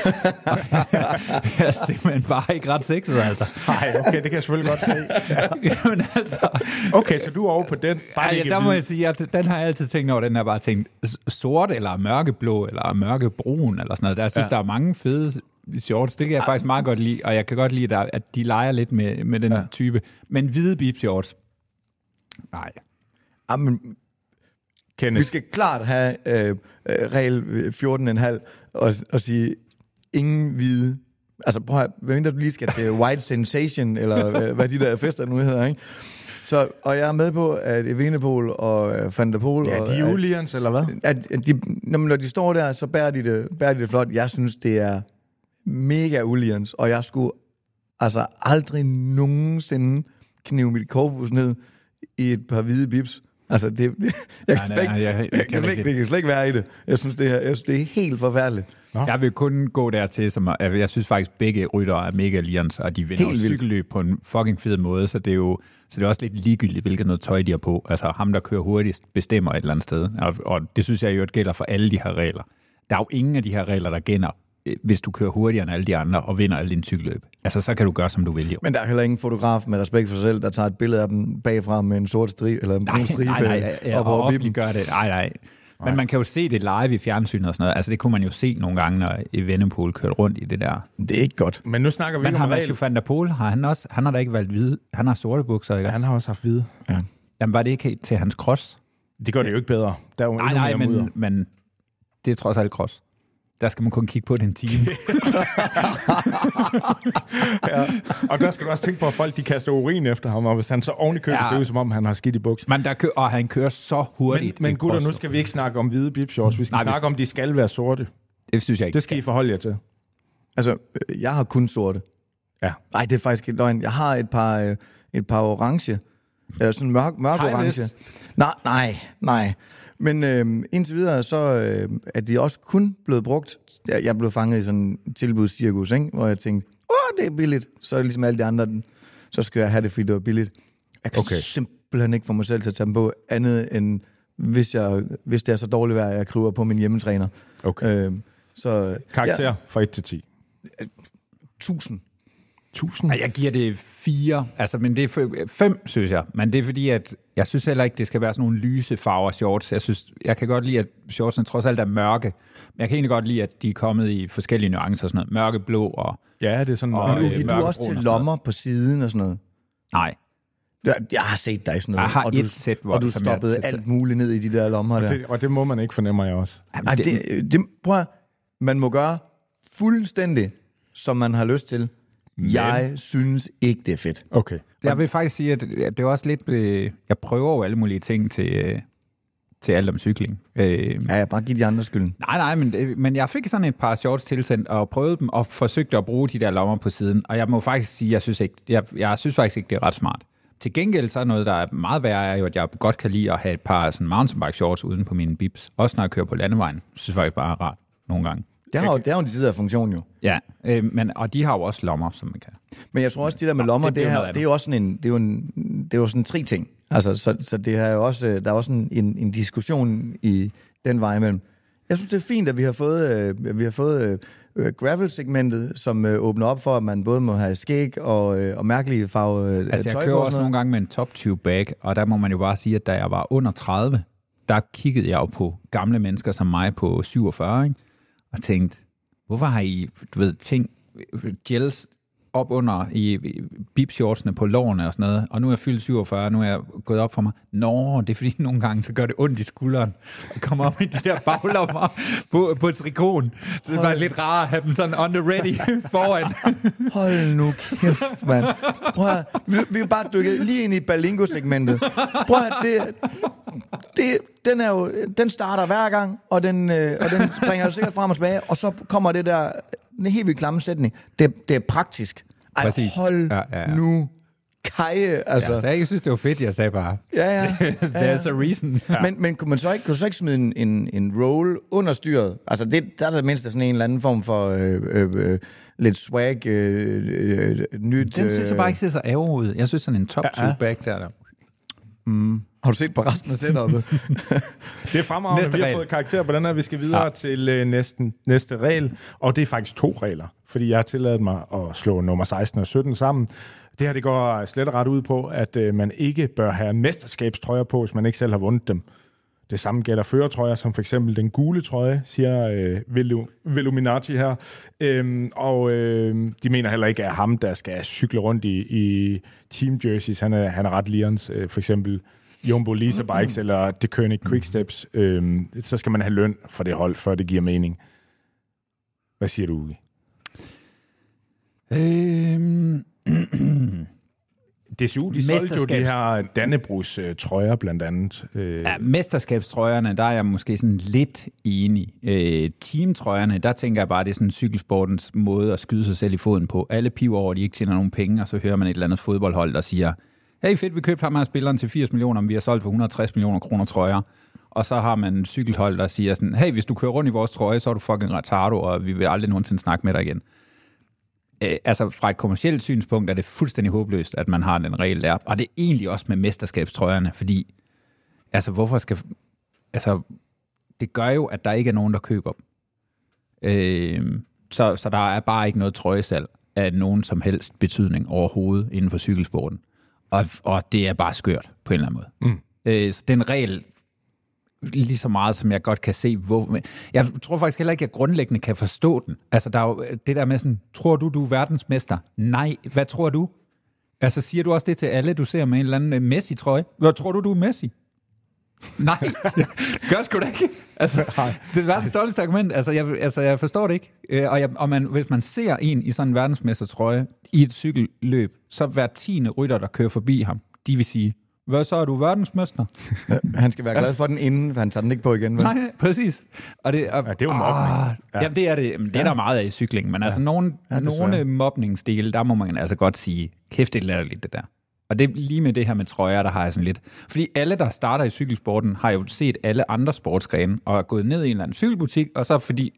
jeg er simpelthen bare ikke ret sexet, altså. Nej, okay, det kan jeg selvfølgelig godt se. Jamen altså... Okay, så du er over på den. Bare Ej, ikke der må jeg sige, at den har jeg altid tænkt over, den har bare tænkt sort eller mørkeblå eller mørkebrun eller sådan noget. Der, jeg synes, ja. der er mange fede shorts. Det kan jeg faktisk meget godt lide, og jeg kan godt lide, at de leger lidt med, med den ja. type. Men hvide beep shorts, nej. Jamen, Kenneth. vi skal klart have øh, øh, regel 14,5 og, og sige, ingen hvide. Altså prøv at, hvad mindre du lige skal til White Sensation, eller øh, hvad de der fester nu hedder, ikke? Så, og jeg er med på, at Evenepoel og øh, Van der Poel... Ja, de er ulians, eller hvad? at, at de, når, når de står der, så bærer de, det, bærer de det flot. Jeg synes, det er mega ulians, og jeg skulle altså aldrig nogensinde knive mit korpus ned i et par hvide bips. Altså, det, det jeg, kan Nej, slet ikke, nej, jeg- jeg jeg, kan kan slet, ikke ikke- det kan slet ikke være i det. Jeg synes, det er, jeg synes, det er helt forfærdeligt. Nå. Jeg vil kun gå dertil, som at jeg synes faktisk, begge ryttere er mega lians, og de vinder cykelløb på en fucking fed måde, så det er jo så det er også lidt ligegyldigt, hvilket noget tøj de har på. Altså ham, der kører hurtigst, bestemmer et eller andet sted, og, og det synes jeg jo gælder for alle de her regler. Der er jo ingen af de her regler, der gælder, hvis du kører hurtigere end alle de andre og vinder alle dine cykelløb. Altså, så kan du gøre, som du vil. Jo. Men der er heller ingen fotograf med respekt for sig selv, der tager et billede af dem bagfra med en sort stribe, eller en brun stribe nej, nej, ja, op og bippen. offentliggør det. Nej, nej. Men man kan jo se det live i fjernsynet og sådan noget. Altså, det kunne man jo se nogle gange, når Evenepoel kørte rundt i det der. Det er ikke godt. Men nu snakker vi Men har. Mathieu van der Poel, har han også, han har da ikke valgt hvide, han har sorte bukser, ikke? Han har også haft hvide. Jamen, var det ikke til hans cross? Det gør det jo ikke bedre. Der er jo Nej, nej, men, men det er trods alt cross. Der skal man kun kigge på det en time. Og der skal du også tænke på, at folk de kaster urin efter ham, og hvis han så oven i købet Ja. ser ud, som om han har skidt i buks. men der kø- og han kører så Men, hurtigt. men i gutter, nu skal vi ikke snakke om hvide bib shorts. Vi skal Nej, Nej, vi- snakke om, de skal være sorte. Det synes jeg ikke. Det skal I forholde jer til. Altså, øh, jeg har kun sorte. Ja. Nej, det er faktisk ikke løgn. Jeg har et par, øh, et par orange. Øh, sådan mørk, mørk orange. Nej, nej, nej. Men øh, indtil videre, så øh, er de også kun blevet brugt. Jeg, jeg blev fanget i sådan en tilbudscirkus, ikke? hvor jeg tænkte, åh, det er billigt. Så er det ligesom alle de andre, så skal jeg have det, fordi det var billigt. Jeg kan Okay. simpelthen ikke få mig selv til at tage dem på, andet end hvis, jeg, hvis det er så dårligt vejr, at jeg kryber på min hjemmetræner. Okay. Øh, så Karakter ja. fra 1 til 10. 1000. 1000? Ej, Jeg giver det fire, altså, men det er fem, synes jeg. Men det er fordi, at jeg synes heller ikke, det skal være sådan nogle lyse farver shorts. Jeg, synes, jeg kan godt lide, at shortsene trods alt er mørke. Men jeg kan egentlig godt lide, at de er kommet i forskellige nuancer. Sådan noget. Mørkeblå og... Ja, det er sådan... Og, Og, Men øh, du du også og til noget. lommer på siden og sådan noget. Nej, Jeg, jeg har set dig i sådan noget. Jeg har og du, et sæt, hvor- og du jeg stoppede alt muligt ned i de der lommer der. det, og det må man ikke, fornemmer jeg også. Ej, det, det, prøv at, man må gøre fuldstændig, som man har lyst til. Men. Jeg synes ikke, det er fedt. Okay. Jeg vil faktisk sige, at det er også lidt... øh, Jeg prøver jo alle mulige ting til, øh, til alt om cykling. Øh, Ja, jeg bare giv de andre skylden. Nej, nej, men, men jeg fik sådan et par shorts tilsendt og prøvede dem og forsøgte at bruge de der lommer på siden. Og jeg må faktisk sige, jeg synes, ikke, jeg, jeg synes faktisk ikke, det er ret smart. Til gengæld så er noget, der er meget værre, er jo, at jeg godt kan lide at have et par sådan mountainbike shorts uden på mine bips. Også når jeg kører på landevejen. Jeg synes faktisk bare er rart nogle gange. Det har, jo, det har jo en decideret funktion jo. Ja, øh, men, og de har jo også lommer, som man kan. Men jeg tror også, det der med lommer, det det, her, det er jo også sådan en, det er jo en, det er jo sådan en tre ting. Altså, så, så det er jo også, der er også en, en, en diskussion i den vej imellem. Jeg synes, det er fint, at vi har fået, øh, vi har fået øh, gravel-segmentet, som øh, åbner op for, at man både må have skæg og, øh, og mærkelige farve øh, Altså, jeg tøj kører på. også nogle gange med en top tube bag, og der må man jo bare sige, at da jeg var under 30, der kiggede jeg jo på gamle mennesker som mig på 47, ikke? Og tænkte, hvorfor har I, du ved, ting, gels op under i, i bipshortsene på lårene og sådan noget, og nu er jeg fyldt 47, nu er jeg gået op for mig. Nå, det er fordi nogle gange, så gør det ondt i skulderen at komme op i de der baglommer på, på trikonen. Så det er bare lidt rart at have dem sådan on the ready foran. Hold nu kæft, mand. Prøv at, vi, vi kan bare dykke lige ind i Balingo-segmentet. Prøv at, det, det, den, er jo, den starter hver gang, og den, øh, og den springer jo sikkert frem og tilbage, og så kommer det der en helt vildt klamme sætning. Det, det er praktisk. Ej, Præcis. hold Ja, ja, ja. nu kaje. Altså, Ja, så jeg synes, det var fedt, jeg sagde bare, ja, ja. there's a reason. Ja. Men, men kunne man så ikke, kunne så ikke smide en, en, en roll under styret? Altså, det, der er der mindst sådan en eller anden form for øh, øh, øh, lidt swag, øh, øh, nyt... Den synes jeg bare ikke ser så ærger ud. Jeg synes sådan en top Ja, ja. two back der. der. Har du set på resten af setupet? Det er fremragende. Næste vi har regel. fået karakter på den her. Vi skal videre ja. Til øh, næsten, næste regel, og det er faktisk to regler, fordi jeg har tilladt mig at slå nummer 16 og 17 sammen. Det her det går slet og ret ud på, at øh, man ikke bør have mesterskabstrøjer på, hvis man ikke selv har vundet dem. Det samme gælder førertrøjer, som for eksempel den gule trøje, siger øh, Velu- Veluminati her. Øhm, og øh, de mener heller ikke, at ham, der skal cykle rundt i, i team jerseys, han er, han er ret lirens. Øh, for eksempel Jumbo Lisa Bikes eller The Koenig Quicksteps. Øh, så skal man have løn for det hold, før det giver mening. Hvad siger du, Uwe? Øhm, DCU, de solgte jo de her Dannebrugs øh, trøjer blandt andet. Øh, ja, mesterskabstrøjerne, der er jeg måske sådan lidt enig. Øh, teamtrøjerne, der tænker jeg bare, det er sådan cykelsportens måde at skyde sig selv i foden på. Alle piver over, de ikke tjener nogen penge, og så hører man et eller andet fodboldhold, der siger, hey fedt, vi købte ham her spilleren til 80 millioner, men vi har solgt for 160 millioner kroner trøjer. Og så har man en cykelhold, der siger sådan, hey, hvis du kører rundt i vores trøje, så er du fucking retardo, og vi vil aldrig nogensinde snakke med dig igen. Øh, altså fra et kommersielt synspunkt er det fuldstændig håbløst, at man har den regel der. Og det er egentlig også med mesterskabstrøjerne, fordi altså hvorfor skal... Altså, det gør jo, at der ikke er nogen, der køber dem. Øh, så, så der er bare ikke noget trøjesalg af nogen som helst betydning overhovedet inden for cykelsporten. Og, og det er bare skørt på en eller anden måde. Mm. Øh, så den regel, lige så meget som jeg godt kan se, hvor... Jeg tror faktisk heller ikke, at jeg grundlæggende kan forstå den. Altså, der er jo det der med sådan, tror du, du er verdensmester? Nej, hvad tror du? Altså, siger du også det til alle, du ser med en eller anden øh, Messi-trøje? Hvad tror du, du er Messi? Nej, gør sgu da ikke. Altså, det er verdens dårligste argument. Altså, jeg, altså, jeg forstår det ikke. Øh, Og, jeg, og man, hvis man ser en i sådan en verdensmestertrøje i et cykelløb, så hver tiende rytter, der kører forbi ham, de vil sige, hvad så er du verdensmester? Han skal være glad for den inden, for han tager den ikke på igen. Vel? Nej, præcis. Og det, og, Ja, det er jo mobning. Ah, ja. Jamen, det er det. Jamen, det er der meget af i cykling, men ja. altså nogle, Ja, ja, nogle mobningsdele, der må man altså godt sige, kæft, det er latterligt, det der. Og det er lige med det her med trøjer, der har jeg sådan lidt. Fordi alle, der starter i cykelsporten, har jo set alle andre sportsgrene, og er gået ned i en eller anden cykelbutik, og så fordi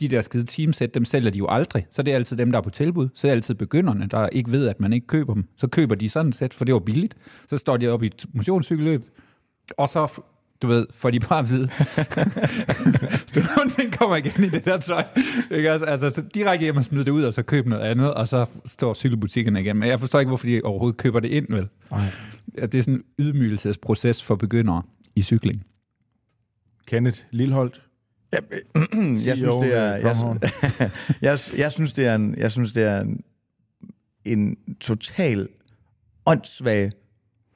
de der skide teamsæt, dem sælger de jo aldrig. Så det er altid dem, der er på tilbud. Så er altid begynderne, der ikke ved, at man ikke køber dem. Så køber de sådan et sæt, for det var billigt. Så står de op i et motionscykelløb, og så, du ved, får de bare at vide, hvis du nogensinde kommer igen i det der tøj, ikke? Altså, altså så direkte hjem og smide det ud, og så købe noget andet, og så står cykelbutikkerne igen. Men jeg forstår ikke, hvorfor de overhovedet køber det ind, vel? Nej. At det er sådan en ydmygelsesproces for begyndere i cykling. Kenneth Lilholdt. jeg synes, det er, jeg, Pronghorn. jeg, jeg synes, det er en, jeg synes, det er en, en total åndssvag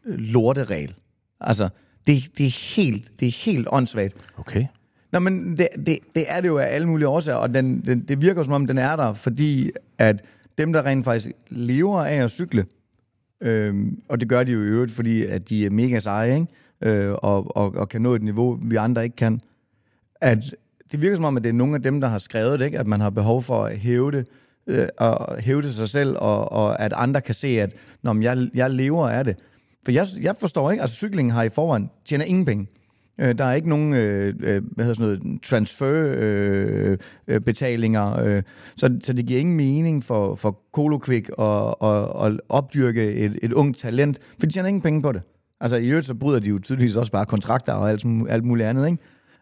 lorteregel. Altså, det, det, er helt, det er helt åndssvagt. Okay. Nå, men det, det, det er det jo af alle mulige årsager, og den, den, det virker som om, den er der, fordi at dem, der rent faktisk lever af at cykle, øhm, og det gør de jo i øvrigt, fordi at de er mega seje, ikke? Øh, og, og, og kan nå et niveau, vi andre ikke kan, at det virker som om, at det er nogle af dem, der har skrevet det, ikke? at man har behov for at hæve det, øh, og hæve det sig selv, og, og at andre kan se, at Nå, men jeg, jeg lever af det. For jeg, jeg forstår ikke, altså cyklingen har i forvejen, tjener ingen penge. Øh, der er ikke nogen øh, øh, hvad hedder sådan noget, transfer øh, øh, betalinger, øh, så, så det giver ingen mening for, for Kolokvik at, at, at opdyrke et, et ungt talent, for de tjener ingen penge på det. Altså i øvrigt så bryder de jo tydeligvis også bare kontrakter og alt, alt muligt andet, ikke?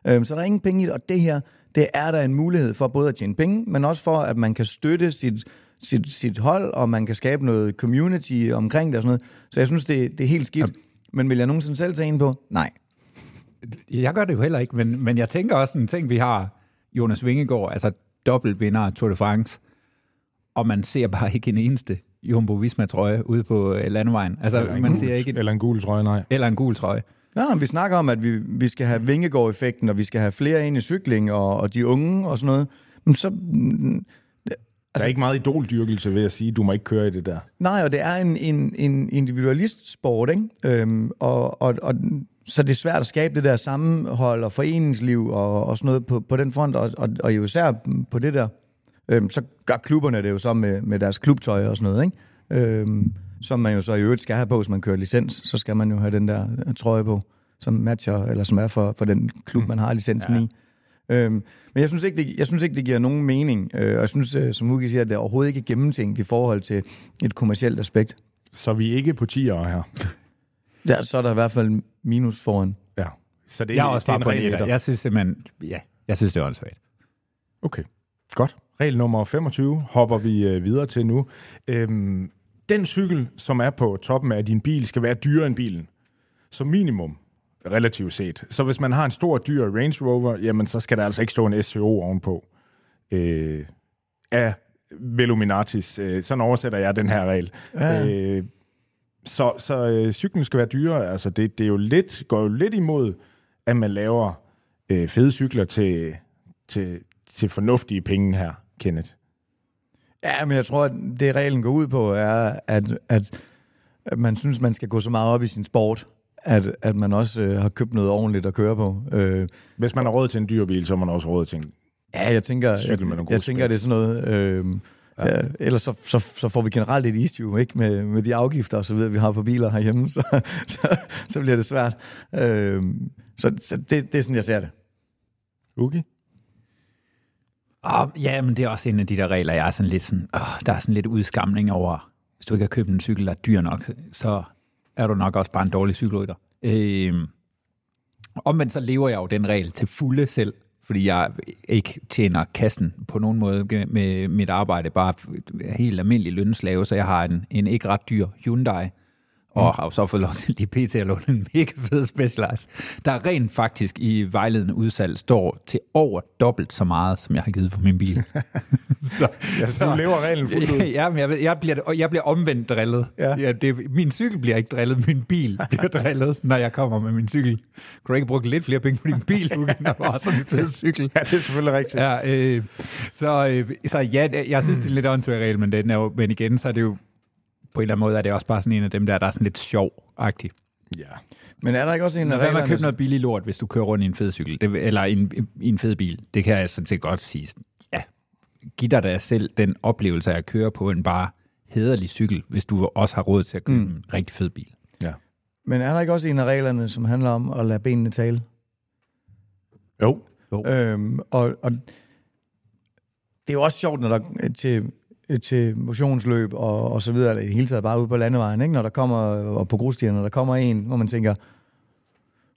Øh, så der er ingen penge i det, og det her, det er der en mulighed for både at tjene penge, men også for, at man kan støtte sit, sit, sit hold, og man kan skabe noget community omkring det og sådan noget. Så jeg synes, det, det er helt skidt. Men vil jeg nogensinde selv tage en på? Nej. Jeg gør det jo heller ikke, men, men jeg tænker også en ting, vi har Jonas Vingegaard, altså dobbeltvinder af Tour de France, og man ser bare ikke en eneste Jumbo Visma-trøje ude på øh, landevejen. Altså, Eller en man gul- ser ikke... Eller en gul trøje, nej. Eller en gul trøje. Nej, nej, vi snakker om, at vi, vi skal have Vingegaard-effekten, og vi skal have flere ind i cykling, og, og de unge og sådan noget. Men så... mm, Der er ikke meget idoldyrkelse ved at sige, du må ikke køre i det der. Nej, og det er en, en, en individualist-sport, ikke? Øhm, og, og, og, så det er svært at skabe det der sammenhold og foreningsliv og, og sådan noget på, på den front, og, og, og jo især på det der Øhm, så gør klubberne det jo så med, med deres klubtøj og sådan noget, ikke? Øhm, som man jo så i øvrigt skal have på, hvis man kører licens, så skal man jo have den der trøje på, som matcher, eller som er for, for den klub, man har licensen ja. i. Øhm, men jeg synes, ikke, det, jeg synes ikke, det giver nogen mening, øh, og jeg synes, øh, som Hugi siger, at det er overhovedet ikke gennemtænkt i forhold til et kommercielt aspekt. Så vi er ikke på 10'ere her. Ja, så er der i hvert fald minus foran. Ja. Så det, Jeg er også det bare en på det. etter. Jeg synes simpelthen, ja, jeg synes, det er åndssvagt. Okay, godt. Regel nummer 25 hopper vi øh, videre til nu. Øhm, den cykel, som er på toppen af din bil, skal være dyrere end bilen. Som minimum, relativt set. Så hvis man har en stor, dyr Range Rover, jamen så skal der altså ikke stå en SCO ovenpå. Øh, af Veluminatis. Øh, sådan oversætter jeg den her regel. Ja. Øh, så så øh, cyklen skal være dyrere. Altså det, det er jo lidt, går jo lidt imod, at man laver øh, fede cykler til, til, til fornuftige penge her, Kenneth. Ja, men jeg tror, at det reglen går ud på, er, at, at, at man synes, man skal gå så meget op i sin sport, at, at man også øh, har købt noget ordentligt at køre på. Øh, Hvis man har råd til en dyr bil, så har man også råd til en... ja, jeg tænker, Cykel jeg, med nogle jeg, gode jeg tænker det er sådan noget... Øh, ja. Ja, ellers så, så, så får vi generelt et issue, ikke? Med, med de afgifter og så videre, vi har på biler herhjemme, så, så, så bliver det svært. Øh, så så det, det er sådan, jeg ser det. Ugi? Oh, ja, men det er også en af de der regler, jeg er sådan lidt sådan, oh, der er sådan lidt udskamning over, hvis du ikke har købt en cykel, der er dyr nok, så er du nok også bare en dårlig cykelrytter. Øh, omvendt så lever jeg jo den regel til fulde selv, fordi jeg ikke tjener kassen på nogen måde med mit arbejde, bare helt almindelig lønslave, så jeg har en, en ikke ret dyr Hyundai, og har jo så fået lov til lige pt. at låne en mega fed Specialized, der rent faktisk i vejledende udsalg står til over dobbelt så meget, som jeg har givet for min bil. så, Altså, du lever reglen fuldt ud. ja, men jeg, jeg, bliver, jeg bliver omvendt drillet. Ja. Ja, det, min cykel bliver ikke drillet, min bil bliver drillet, når jeg kommer med min cykel. Kunne du ikke bruge lidt flere penge på din bil, du har sådan en fed cykel? Ja, det er selvfølgelig rigtigt. Ja, øh, så, øh, så ja, jeg synes, det er lidt åndssvær regel, men, den er jo, men igen, så er det jo på en eller anden måde, er det også bare sådan en af dem der, der er sådan lidt sjov-agtig. Ja. Men er der ikke også en af reglerne... købe noget billig lort, hvis du kører rundt i en fed cykel, det, eller i en, i en fed bil? Det kan jeg sådan set godt sige. Ja, giv dig da selv den oplevelse af at køre på en bare hederlig cykel, hvis du også har råd til at købe mm. en rigtig fed bil. ja. Men er der ikke også en af reglerne, som handler om at lade benene tale? Jo. Øhm, og, og det er jo også sjovt, når der til, til motionsløb og, og så videre, eller i det hele taget bare ude på landevejen, ikke? når der kommer, og på grusstierne, når der kommer en, hvor man tænker,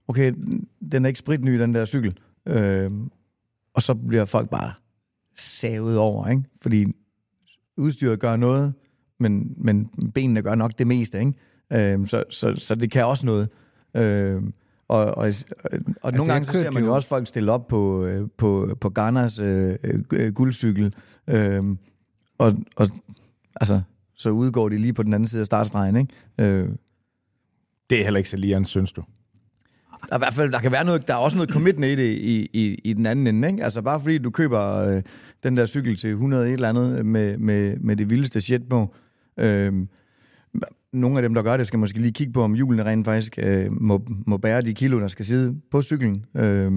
okay, den er ikke spritny, den der cykel. Øhm, og så bliver folk bare savet over, ikke? fordi udstyret gør noget, men, men benene gør nok det meste. Ikke? Øhm, så, så, så det kan også noget. Øhm, og, og, og, og altså, nogle gange så ser man jo også folk stille op på, øh, på, på Garners øh, øh, guldcykel. Øhm, og, og altså, så udgår de lige på den anden side af startstregen. Ikke? Øh, Det er heller ikke Salians, synes du? der, er i hvert fald, der kan være noget, der er også noget commitment i det i, i, i den anden ende. Ikke? Altså bare fordi du køber øh, den der cykel til 100 et eller andet med, med, med det vildeste shit på. Øh, nogle af dem, der gør det, skal måske lige kigge på, om hjulene rent faktisk øh, må, må bære de kilo, der skal sidde på cyklen. Øh,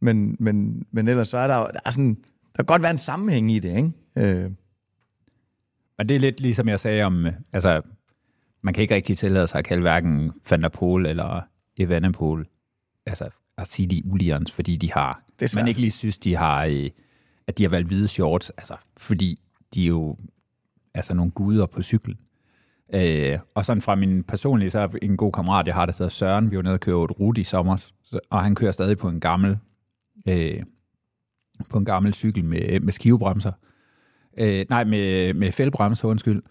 men, men, men ellers så er der, der er sådan, der kan godt være en sammenhæng i det, ikke? Øh, Men det er lidt ligesom jeg sagde om, øh, altså, man kan ikke rigtig tillade sig at kalde hverken Van der Pol eller Evenepoel, altså at sige de uligerens, fordi de har, man ikke lige synes, de har, øh, at de har valgt hvide shorts, altså, fordi de er jo altså nogle guder på cyklen. Øh, og sådan fra min personlige, så er en god kammerat, jeg har, der hedder Søren, vi var nede og køre et rute i sommer, og han kører stadig på en gammel, øh, på en gammel cykel med, med skivebremser. Øh, nej, med, med fældbremser, undskyld.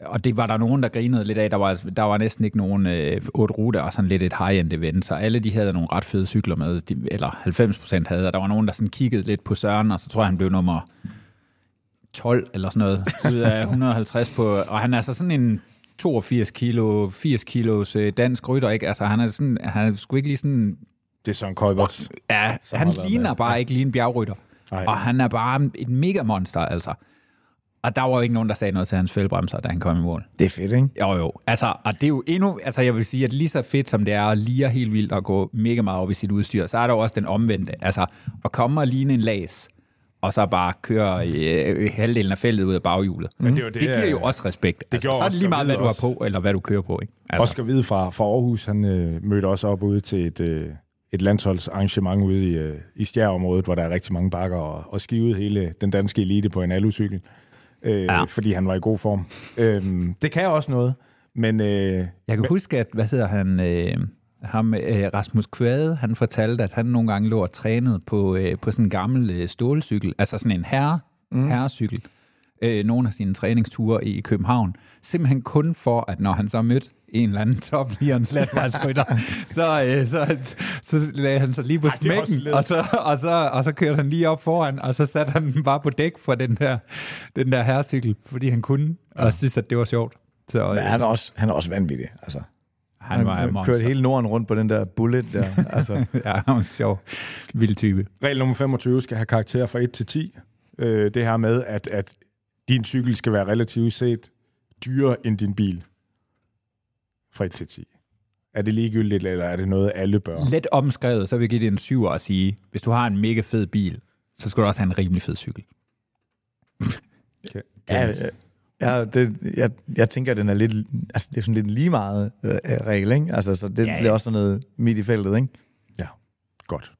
Og det var der nogen, der grinede lidt af. Der var, der var næsten ikke nogen øh, 8 ruter og sådan lidt et high-end event, så alle de havde nogle ret fede cykler med, de, eller 90 procent havde, og der var nogen, der sådan kiggede lidt på Søren, og så tror jeg, han blev nummer 12 eller sådan noget, ud af 150 på, og han er altså sådan en 82 kilo, 80 kilos øh, dansk rytter, ikke? Altså han er sådan, han er sgu ikke lige sådan, Det er Søren Køjbers. ja, han ligner med. bare ikke lige en bjergrytter. Nej. Og han er bare et mega monster, altså. Og der var jo ikke nogen, der sagde noget til hans fældbremser, da han kom i mål. det er fedt, ikke? Jo, jo. Altså, og det er jo endnu, altså jeg vil sige, at lige så fedt som det er at lige helt vildt og gå mega meget op i sit udstyr, så er der jo også den omvendte. Altså, at komme og ligne en las, og så bare køre øh, halvdelen af feltet ud af baghjulet. Men det Det, det giver jo også respekt. Det altså, så er det lige meget, hvad du har på, eller hvad du kører på. Ikke? Altså. Oscar Hvide fra, fra Aarhus, han øh, mødte også op ude til et, øh, et landsholdsarrangement ude i, øh, i Stjærområdet, hvor der er rigtig mange bakker, og, og skivede hele den danske elite på en alucykel, øh, ja. Fordi han var i god form. Øhm, det kan også noget, men øh, Jeg kan huske, at, hvad hedder han, øh, ham, øh, Rasmus Kvade, han fortalte, at han nogle gange lå og trænede på, øh, på sådan en gammel øh, stålcykel, altså sådan en herre, mm. herrecykel, øh, nogle af sine træningsture i København, simpelthen kun for, at når han så mødte en eller anden toplierens landvejsrytter, så, øh, så, så lagde han sig lige på Ej, er smækken, og så, og, så, og så kørte han lige op foran, og så satte han den bare på dæk for den der, den der herrecykel, fordi han kunne, og synes, at det var sjovt. Så, Men øh, han er også, han er også vanvittig. Altså, han var en monster. kørt hele Norden rundt på den der bullet der. Altså, Ja, han var en sjov, vild type. regel nummer 25 skal have karakter fra 1 til 10. Øh, det her med, at, at din cykel skal være relativt set dyrere end din bil. Fra 1 til 10. Er det ligegyldigt, eller er det noget, alle bør? Let omskrevet, så vil jeg give det en 7 og sige, hvis du har en mega fed bil, så skal du også have en rimelig fed cykel. Okay. ja, ja, det, jeg, jeg tænker, at den er lidt, altså, det er sådan lidt lige meget øh, regel, ikke? Altså, så det Ja, ja, ja. ja. bliver også sådan noget midt i feltet, ikke? Ja, godt.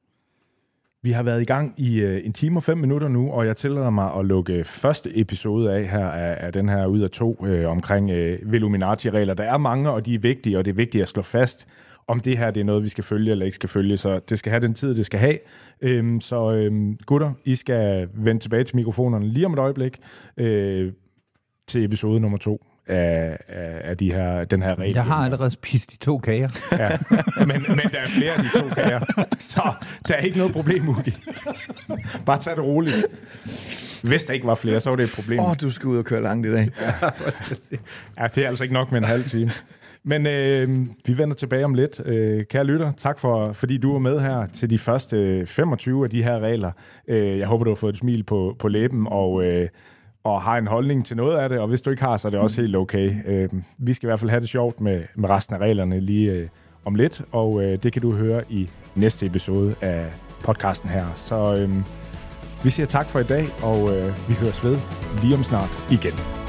Vi har været i gang i øh, en time og fem minutter nu, og jeg tillader mig at lukke første episode af her af, af den her ud af to øh, omkring øh, Illuminati-regler. Der er mange, og de er vigtige, og det er vigtigt at slå fast, om det her det er noget, vi skal følge eller ikke skal følge. Så det skal have den tid, det skal have. Øhm, så øhm, gutter, I skal vende tilbage til mikrofonerne lige om et øjeblik øh, til episode nummer to af, af, de her, den her regel. Jeg har allerede spist de to kager. Ja. Men, men der er flere af de to kager. Så der er ikke noget problem, Ugi. Bare tag det roligt. Hvis der ikke var flere, så var det et problem. Åh, oh, du skal ud og køre langt i dag. Ja, det er altså ikke nok med en halv time. Men øh, vi vender tilbage om lidt. Øh, kære lytter, tak for, fordi du var med her til de første øh, 25 af de her regler. Øh, jeg håber, du har fået et smil på, på læben og, øh, og har en holdning til noget af det. Og hvis du ikke har, så er det også helt okay. Øh, vi skal i hvert fald have det sjovt med, med resten af reglerne lige øh, om lidt. Og øh, det kan du høre i næste episode af podcasten her. Så øh, vi siger tak for i dag, og øh, vi høres ved lige om snart igen.